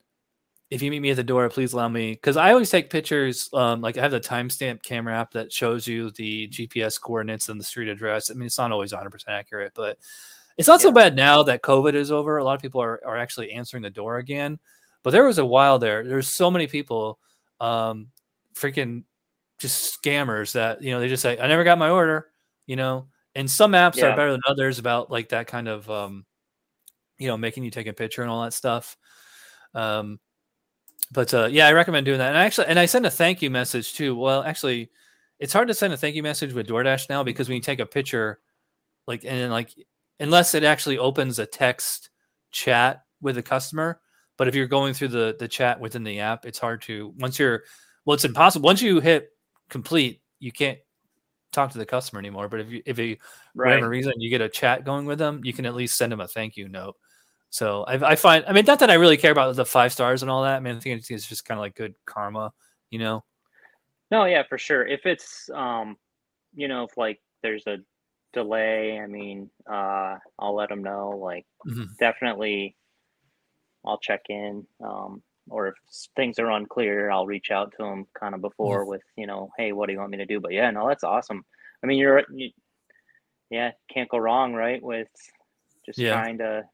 if you meet me at the door, please allow me because I always take pictures. Um, like I have the timestamp camera app that shows you the GPS coordinates and the street address. I mean, it's not always 100 percent accurate, but it's not so bad now that COVID is over. A lot of people are, are actually answering the door again. But there was a while there. There's so many people, um, freaking just scammers that you know they just say, "I never got my order," you know. And some apps Yeah. are better than others about like that kind of, um, you know, making you take a picture and all that stuff. Um, but uh, yeah, I recommend doing that. And I actually, and I send a thank you message too. Well, actually, it's hard to send a thank you message with DoorDash now because when you take a picture, like and then, like unless it actually opens a text chat with the customer. But if you're going through the the chat within the app, it's hard to once you're well, it's impossible. Once you hit complete, you can't talk to the customer anymore. But if you if you for right, whatever reason you get a chat going with them, you can at least send them a thank you note. So I, I find, I mean, not that I really care about the five stars and all that. I mean, I think it's, just kind of like good karma, you know. no, yeah, for sure. If it's um, you know, if like there's a delay, I mean, uh, I'll let them know. Like, Mhm. definitely, I'll check in. Um, or if things are unclear, I'll reach out to them kind of before with, you know, hey, what do you want me to do? But yeah, no, that's awesome. I mean, you're, you, yeah, can't go wrong, right? With just Yeah. trying to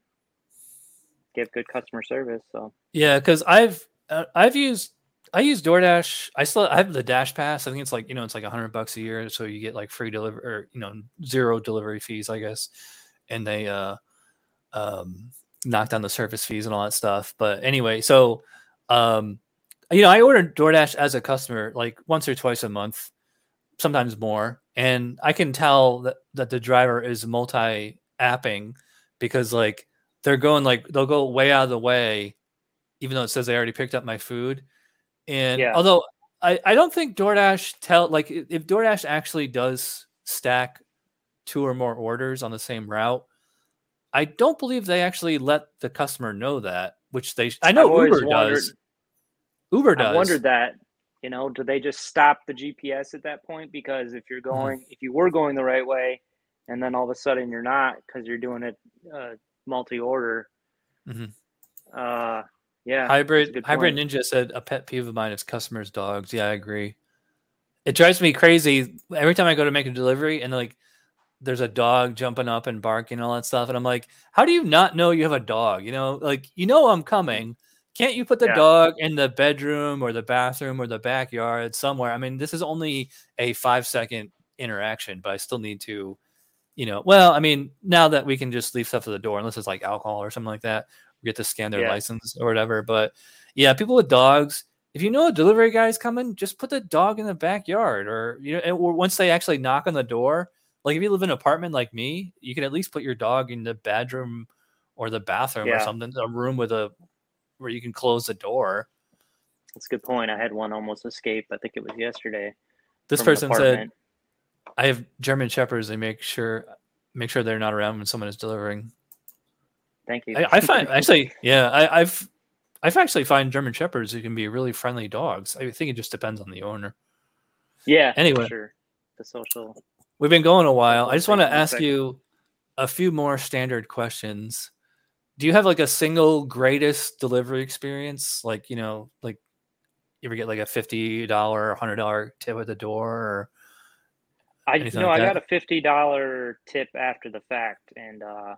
give good customer service. So Yeah, because I've uh, I've used I use DoorDash. I still I have the DashPass. I think it's like you know it's like hundred bucks a year, so you get like free delivery or you know zero delivery fees, I guess. And they uh um knock down the service fees and all that stuff. But anyway, so um you know, I order DoorDash as a customer like once or twice a month, sometimes more, and I can tell that that the driver is multi apping because like they're going like they'll go way out of the way, even though it says they already picked up my food. And Yeah. although I, I don't think DoorDash tell like if DoorDash actually does stack two or more orders on the same route, I don't believe they actually let the customer know that, which they I know I've Uber does. Uber does. I wondered that. You know, do they just stop the GPS at that point? Because if Mm-hmm. you're going, if you were going the right way, and then all of a sudden you're not because you're doing it uh, multi-order. Mhm. Uh, yeah. Hybrid Hybrid point. Ninja said a pet peeve of mine is customers' dogs. Yeah, I agree. It drives me crazy every time I go to make a delivery and like there's a dog jumping up and barking and all that stuff. And I'm like, how do you not know you have a dog? You know, like you know I'm coming. Can't you put the Yeah. dog in the bedroom or the bathroom or the backyard somewhere? I mean, this is only a five second interaction, but I still need to, you know, well, I mean, now that we can just leave stuff at the door, unless it's like alcohol or something like that, we get to scan their Yeah. license or whatever. But yeah, people with dogs, if you know a delivery guy's coming, just put the dog in the backyard or, you know, or once they actually knock on the door, like if you live in an apartment like me, you can at least put your dog in the bedroom or the bathroom or something, a room with a, where you can close the door. That's a good point. I had one almost escape. I think it was yesterday. This person said. I have German shepherds. They make sure make sure they're not around when someone is delivering. "Thank you." I, I find actually, yeah, I, I've I've actually find German shepherds who can be really friendly dogs. I think it just depends on the owner. yeah. Anyway. sure. The social. We've been going a while. I just want to ask you a few more standard questions. Do you have like a single greatest delivery experience? Like, you know, like you ever get like a fifty dollar, hundred dollar tip at the door or I Anything no, like I got a fifty dollar tip after the fact, and uh,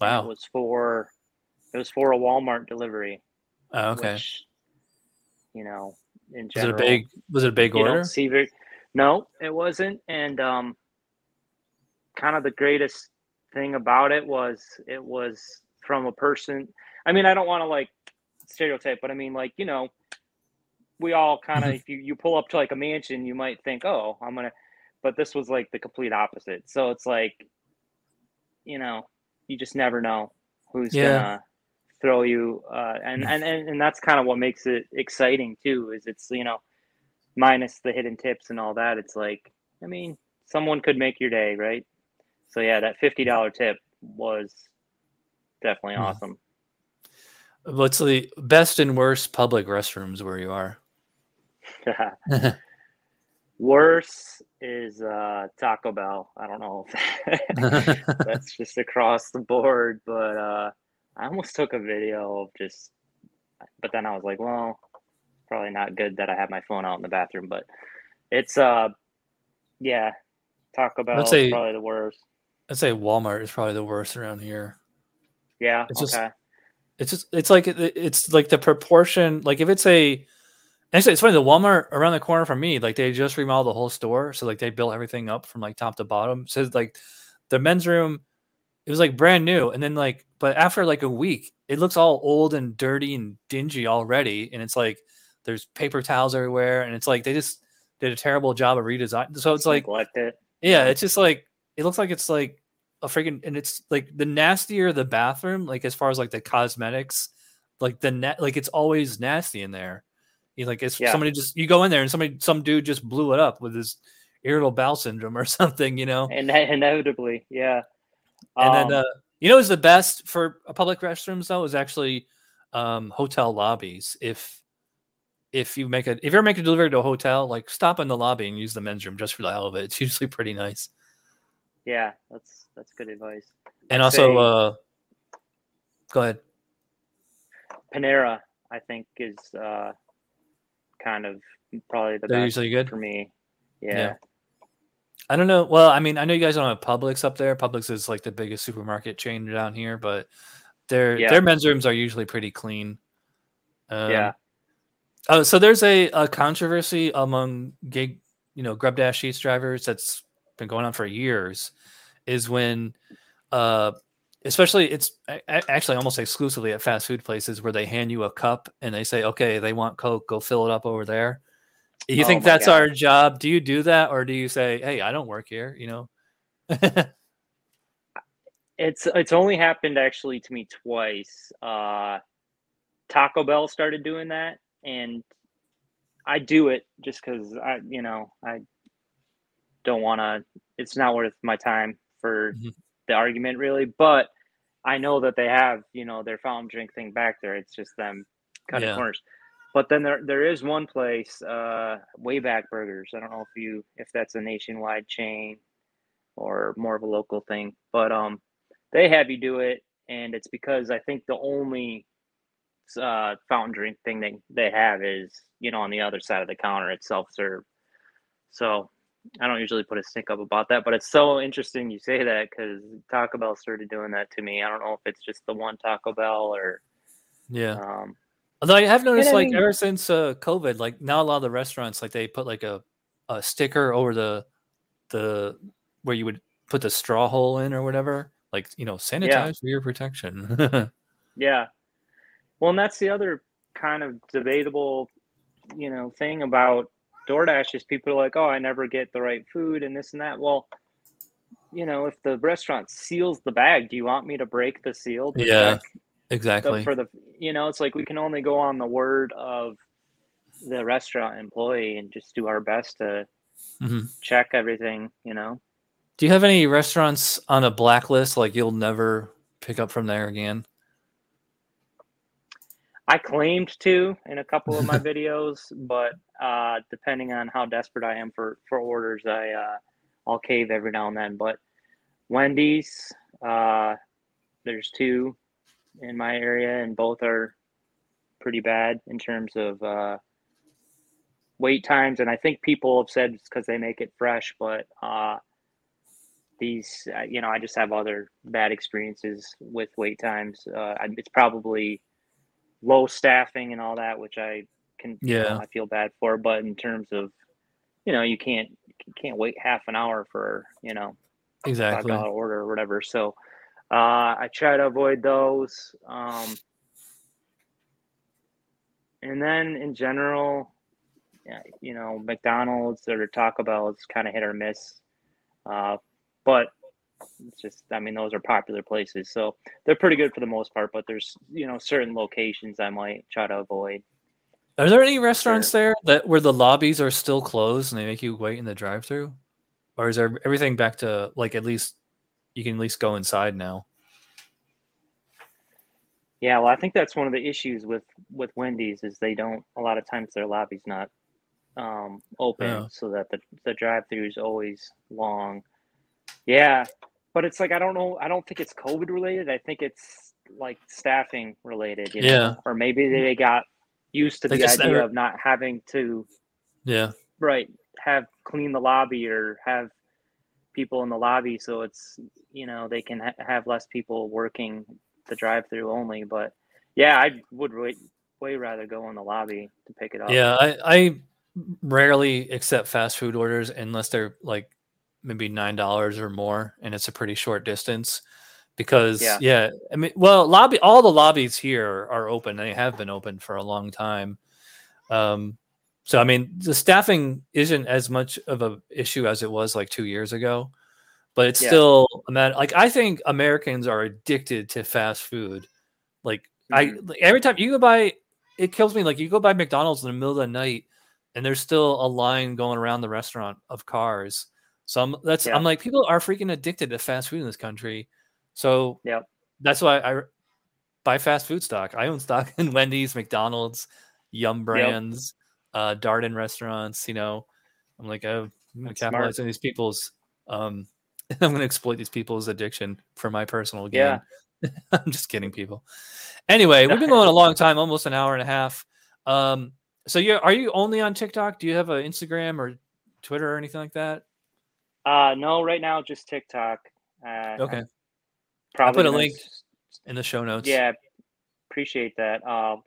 wow. it was for it was for a Walmart delivery. Oh, okay. Which, you know, in general, Was it a big was it a big order? see very. No, it wasn't, and um, kind of the greatest thing about it was it was from a person. I mean, I don't want to like stereotype, but I mean, like you know, we all kind of Mhm. if you you pull up to like a mansion, you might think, oh, I'm gonna, but this was like the complete opposite. So it's like, you know, you just never know who's Yeah. gonna throw you, uh, and, and and and that's kind of what makes it exciting too. Is it's you know, minus the hidden tips and all that. It's like, I mean, someone could make your day, right? So yeah, that fifty dollar tip was definitely Hmm. awesome. What's the best and worst public restrooms where you are? (laughs) (laughs) Worse is uh, Taco Bell. I don't know if (laughs) (laughs) that's just across the board, but uh, I almost took a video of just, but then I was like, well, probably not good that I have my phone out in the bathroom, but it's uh, yeah, Taco Bell is say- probably the worst. I'd say Walmart is probably the worst around here. Yeah, It's just- okay, It's just it's like it's like the proportion. Like if it's a actually it's funny the Walmart around the corner from me, like they just remodeled the whole store, so like they built everything up from like top to bottom. So like the men's room, it was like brand new, and then like but after like a week, it looks all old and dirty and dingy already, and it's like there's paper towels everywhere, and it's like they just did a terrible job of redesign. So it's like it. yeah, it's just like it looks like it's like a freaking and it's like the nastier the bathroom, like as far as like the cosmetics, like the net like it's always nasty in there. You like it's Yeah. somebody just you go in there and somebody some dude just blew it up with his irritable bowel syndrome or (laughs) something, you know. And inevitably, yeah. And Um, then uh you know what's the best for a public restrooms though is actually um hotel lobbies. If if you make a if you're making a delivery to a hotel, like stop in the lobby and use the men's room just for the hell of it. It's usually pretty nice. yeah, that's that's good advice. And also say- uh go ahead. Panera, I think, is uh, kind of probably the They're best usually good. for me. Yeah. Yeah. I don't know. Well, I mean, I know you guys don't have Publix up there. Publix is like the biggest supermarket chain down here, but their Yeah. their men's rooms are usually pretty clean. Um, Yeah. Oh, so there's a, a controversy among gig, you know, Grub Dash Sheets drivers that's been going on for years. Is when uh, especially it's actually almost exclusively at fast food places where they hand you a cup and they say, "Okay, they want Coke, go fill it up over there." You Oh think that's God. our job? Do you do that, or do you say, "Hey, I don't work here," you know? (laughs) It's it's only happened actually to me twice. Uh, Taco Bell started doing that, and I do it just because I, you know, I don't want to. It's not worth my time for Mhm. The argument, really. But I know that they have, you know, their fountain drink thing back there. It's just them cutting Yeah. corners. But then there there is one place, uh, Wayback Burgers. I don't know if you if that's a nationwide chain or more of a local thing, but um, they have you do it, and it's because I think the only uh, fountain drink thing they, they have is you know on the other side of the counter it's self serve. So I don't usually put a stick up about that, but it's so interesting you say that because Taco Bell started doing that to me. I don't know if it's just the one Taco Bell or yeah. um, Although I have noticed, I like mean- ever since uh, COVID, like now a lot of the restaurants, like they put like a, a sticker over the the where you would put the straw hole in or whatever, like you know, sanitize for your protection. (laughs) Yeah. Well, and that's the other kind of debatable, you know, thing about DoorDash is people are like, oh, I never get the right food and this and that. Well, you know, if the restaurant seals the bag, do you want me to break the seal? Yeah, check exactly. for the, you know, it's like we can only go on the word of the restaurant employee and just do our best to Mhm. check everything, you know? Do you have any restaurants on a blacklist like you'll never pick up from there again? I claimed to in a couple of my (laughs) videos, but uh, depending on how desperate I am for for orders, I uh, I'll cave every now and then. But Wendy's, uh, there's two in my area, and both are pretty bad in terms of uh, wait times. And I think people have said it's because they make it fresh, but uh, these, uh, you know, I just have other bad experiences with wait times. Uh, it's probably low staffing and all that, which I can, you know, Yeah. I feel bad for. But in terms of, you know, you can't you can't wait half an hour for you know Exactly. dollar order or whatever. So uh, I try to avoid those. Um, and then in general, yeah, you know, McDonald's or Taco Bell is kind of hit or miss. Uh, but it's just, I mean, those are popular places, so they're pretty good for the most part. But there's, you know, certain locations I might try to avoid. Are there any restaurants there that where the lobbies are still closed and they make you wait in the drive-through, or is there everything back to like at least you can at least go inside now? Yeah, well, I think that's one of the issues with with Wendy's is they don't a lot of times their lobby's not um, open, Yeah. so that the the drive through is always long. Yeah, but it's like I don't know. I don't think it's COVID related. I think it's like staffing related. You know? Yeah. or maybe mm-hmm. they got used to the idea never- of not having to Yeah, right have clean the lobby or have people in the lobby, so it's you know they can ha- have less people working the drive-through only. But yeah, I would way, way rather go in the lobby to pick it up. yeah. I I rarely accept fast food orders unless they're like maybe nine dollars or more, and it's a pretty short distance. Because Yeah. yeah. I mean, well, lobby all the lobbies here are open. They have been open for a long time. Um, so I mean, the staffing isn't as much of a issue as it was like two years ago, but it's Yeah. still a matter. Like I think Americans are addicted to fast food. Like I Mhm. like, every time you go by, it kills me. Like you go by McDonald's in the middle of the night, and there's still a line going around the restaurant of cars. So I'm that's Yeah. I'm like people are freaking addicted to fast food in this country. So Yep. that's why I buy fast food stock. I own stock (laughs) in Wendy's, McDonald's, Yum Brands, uh, Darden restaurants. You know, I'm like, oh, I'm gonna capitalize smart. on these people's. Um, (laughs) I'm gonna exploit these people's addiction for my personal gain. Yeah. (laughs) I'm just kidding, people. Anyway, we've been going a long time, almost an hour and a half. Um, so you are you only on TikTok? Do you have an Instagram or Twitter or anything like that? Uh, no, right now just TikTok. Uh, Okay, Probably put a link s- in the show notes. Yeah, appreciate that. Um,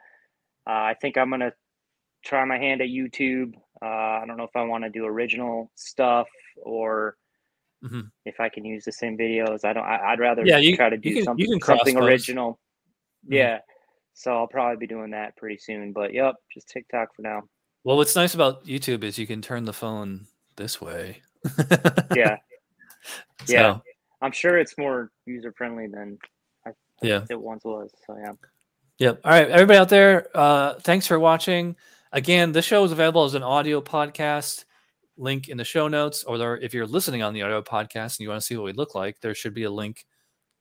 uh, I think I'm gonna try my hand at YouTube. Uh, I don't know if I want to do original stuff or Mhm. if I can use the same videos. I don't. I, I'd rather Yeah, you- try to do you can- you something can something original. Mhm. Yeah. So I'll probably be doing that pretty soon. But yep, just TikTok for now. Well, what's nice about YouTube is you can turn the phone this way. Yeah. (laughs) Yeah. So, I'm sure it's more user friendly than I Yeah. it once was. So yeah. Yep. All right, everybody out there, uh, thanks for watching. Again, this show is available as an audio podcast. Link in the show notes, or there, if you're listening on the audio podcast and you want to see what we look like, there should be a link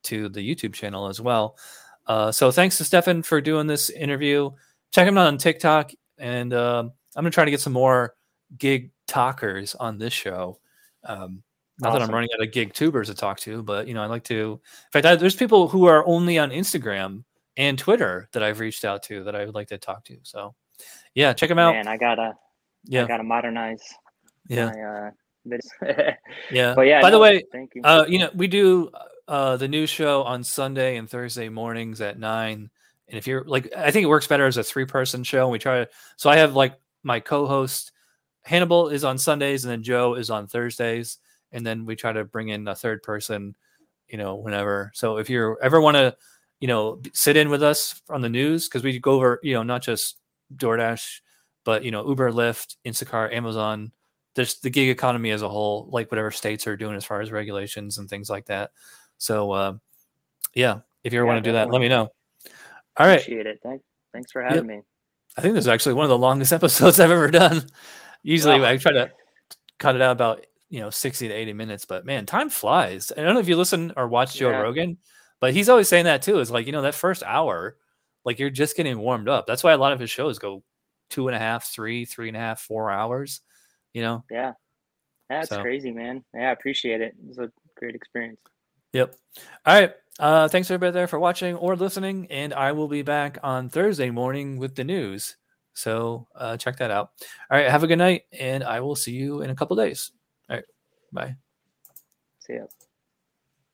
to the YouTube channel as well. Uh, so thanks to Stefan for doing this interview. Check him out on TikTok, and um, I'm gonna try to get some more gig talkers on this show. Um, not that I'm running out of GigTubers to talk to, but you know, I like to. In fact, I, there's people who are only on Instagram and Twitter that I've reached out to that I would like to talk to. So, yeah, check them out. Man, I gotta yeah, I gotta modernize yeah, my uh (laughs) yeah. but yeah. By the way, thank you. uh, you know, we do uh the news show on Sunday and Thursday mornings at nine. And if you're like, I think it works better as a three person show. And we try to, so I have like my co host Hannibal is on Sundays and then Joe is on Thursdays. And then we try to bring in a third person, you know, whenever. So if you ever want to, you know, sit in with us on the news, because we go over, you know, not just DoorDash, but, you know, Uber, Lyft, Instacart, Amazon, just the gig economy as a whole, like whatever states are doing as far as regulations and things like that. So, uh, yeah, if you ever Yeah, want to do that, let me know. All right. Appreciate it. Thank, thanks for having me. I think this is actually one of the longest (laughs) episodes I've ever done. Usually Wow. I try to cut it out about, you know, 60 to 80 minutes, but man, time flies. I don't know if you listen or watch Joe Yeah. Rogan, but he's always saying that too. Is like, you know, that first hour, like you're just getting warmed up. That's why a lot of his shows go two and a half, three, three and a half, four hours, you know? Yeah. That's So- crazy, man. Yeah, I appreciate it. It was a great experience. Yep. All right. Uh, thanks everybody there for watching or listening, and I will be back on Thursday morning with the news. So uh, check that out. All right. Have a good night, and I will see you in a couple days. All right. Bye. See ya.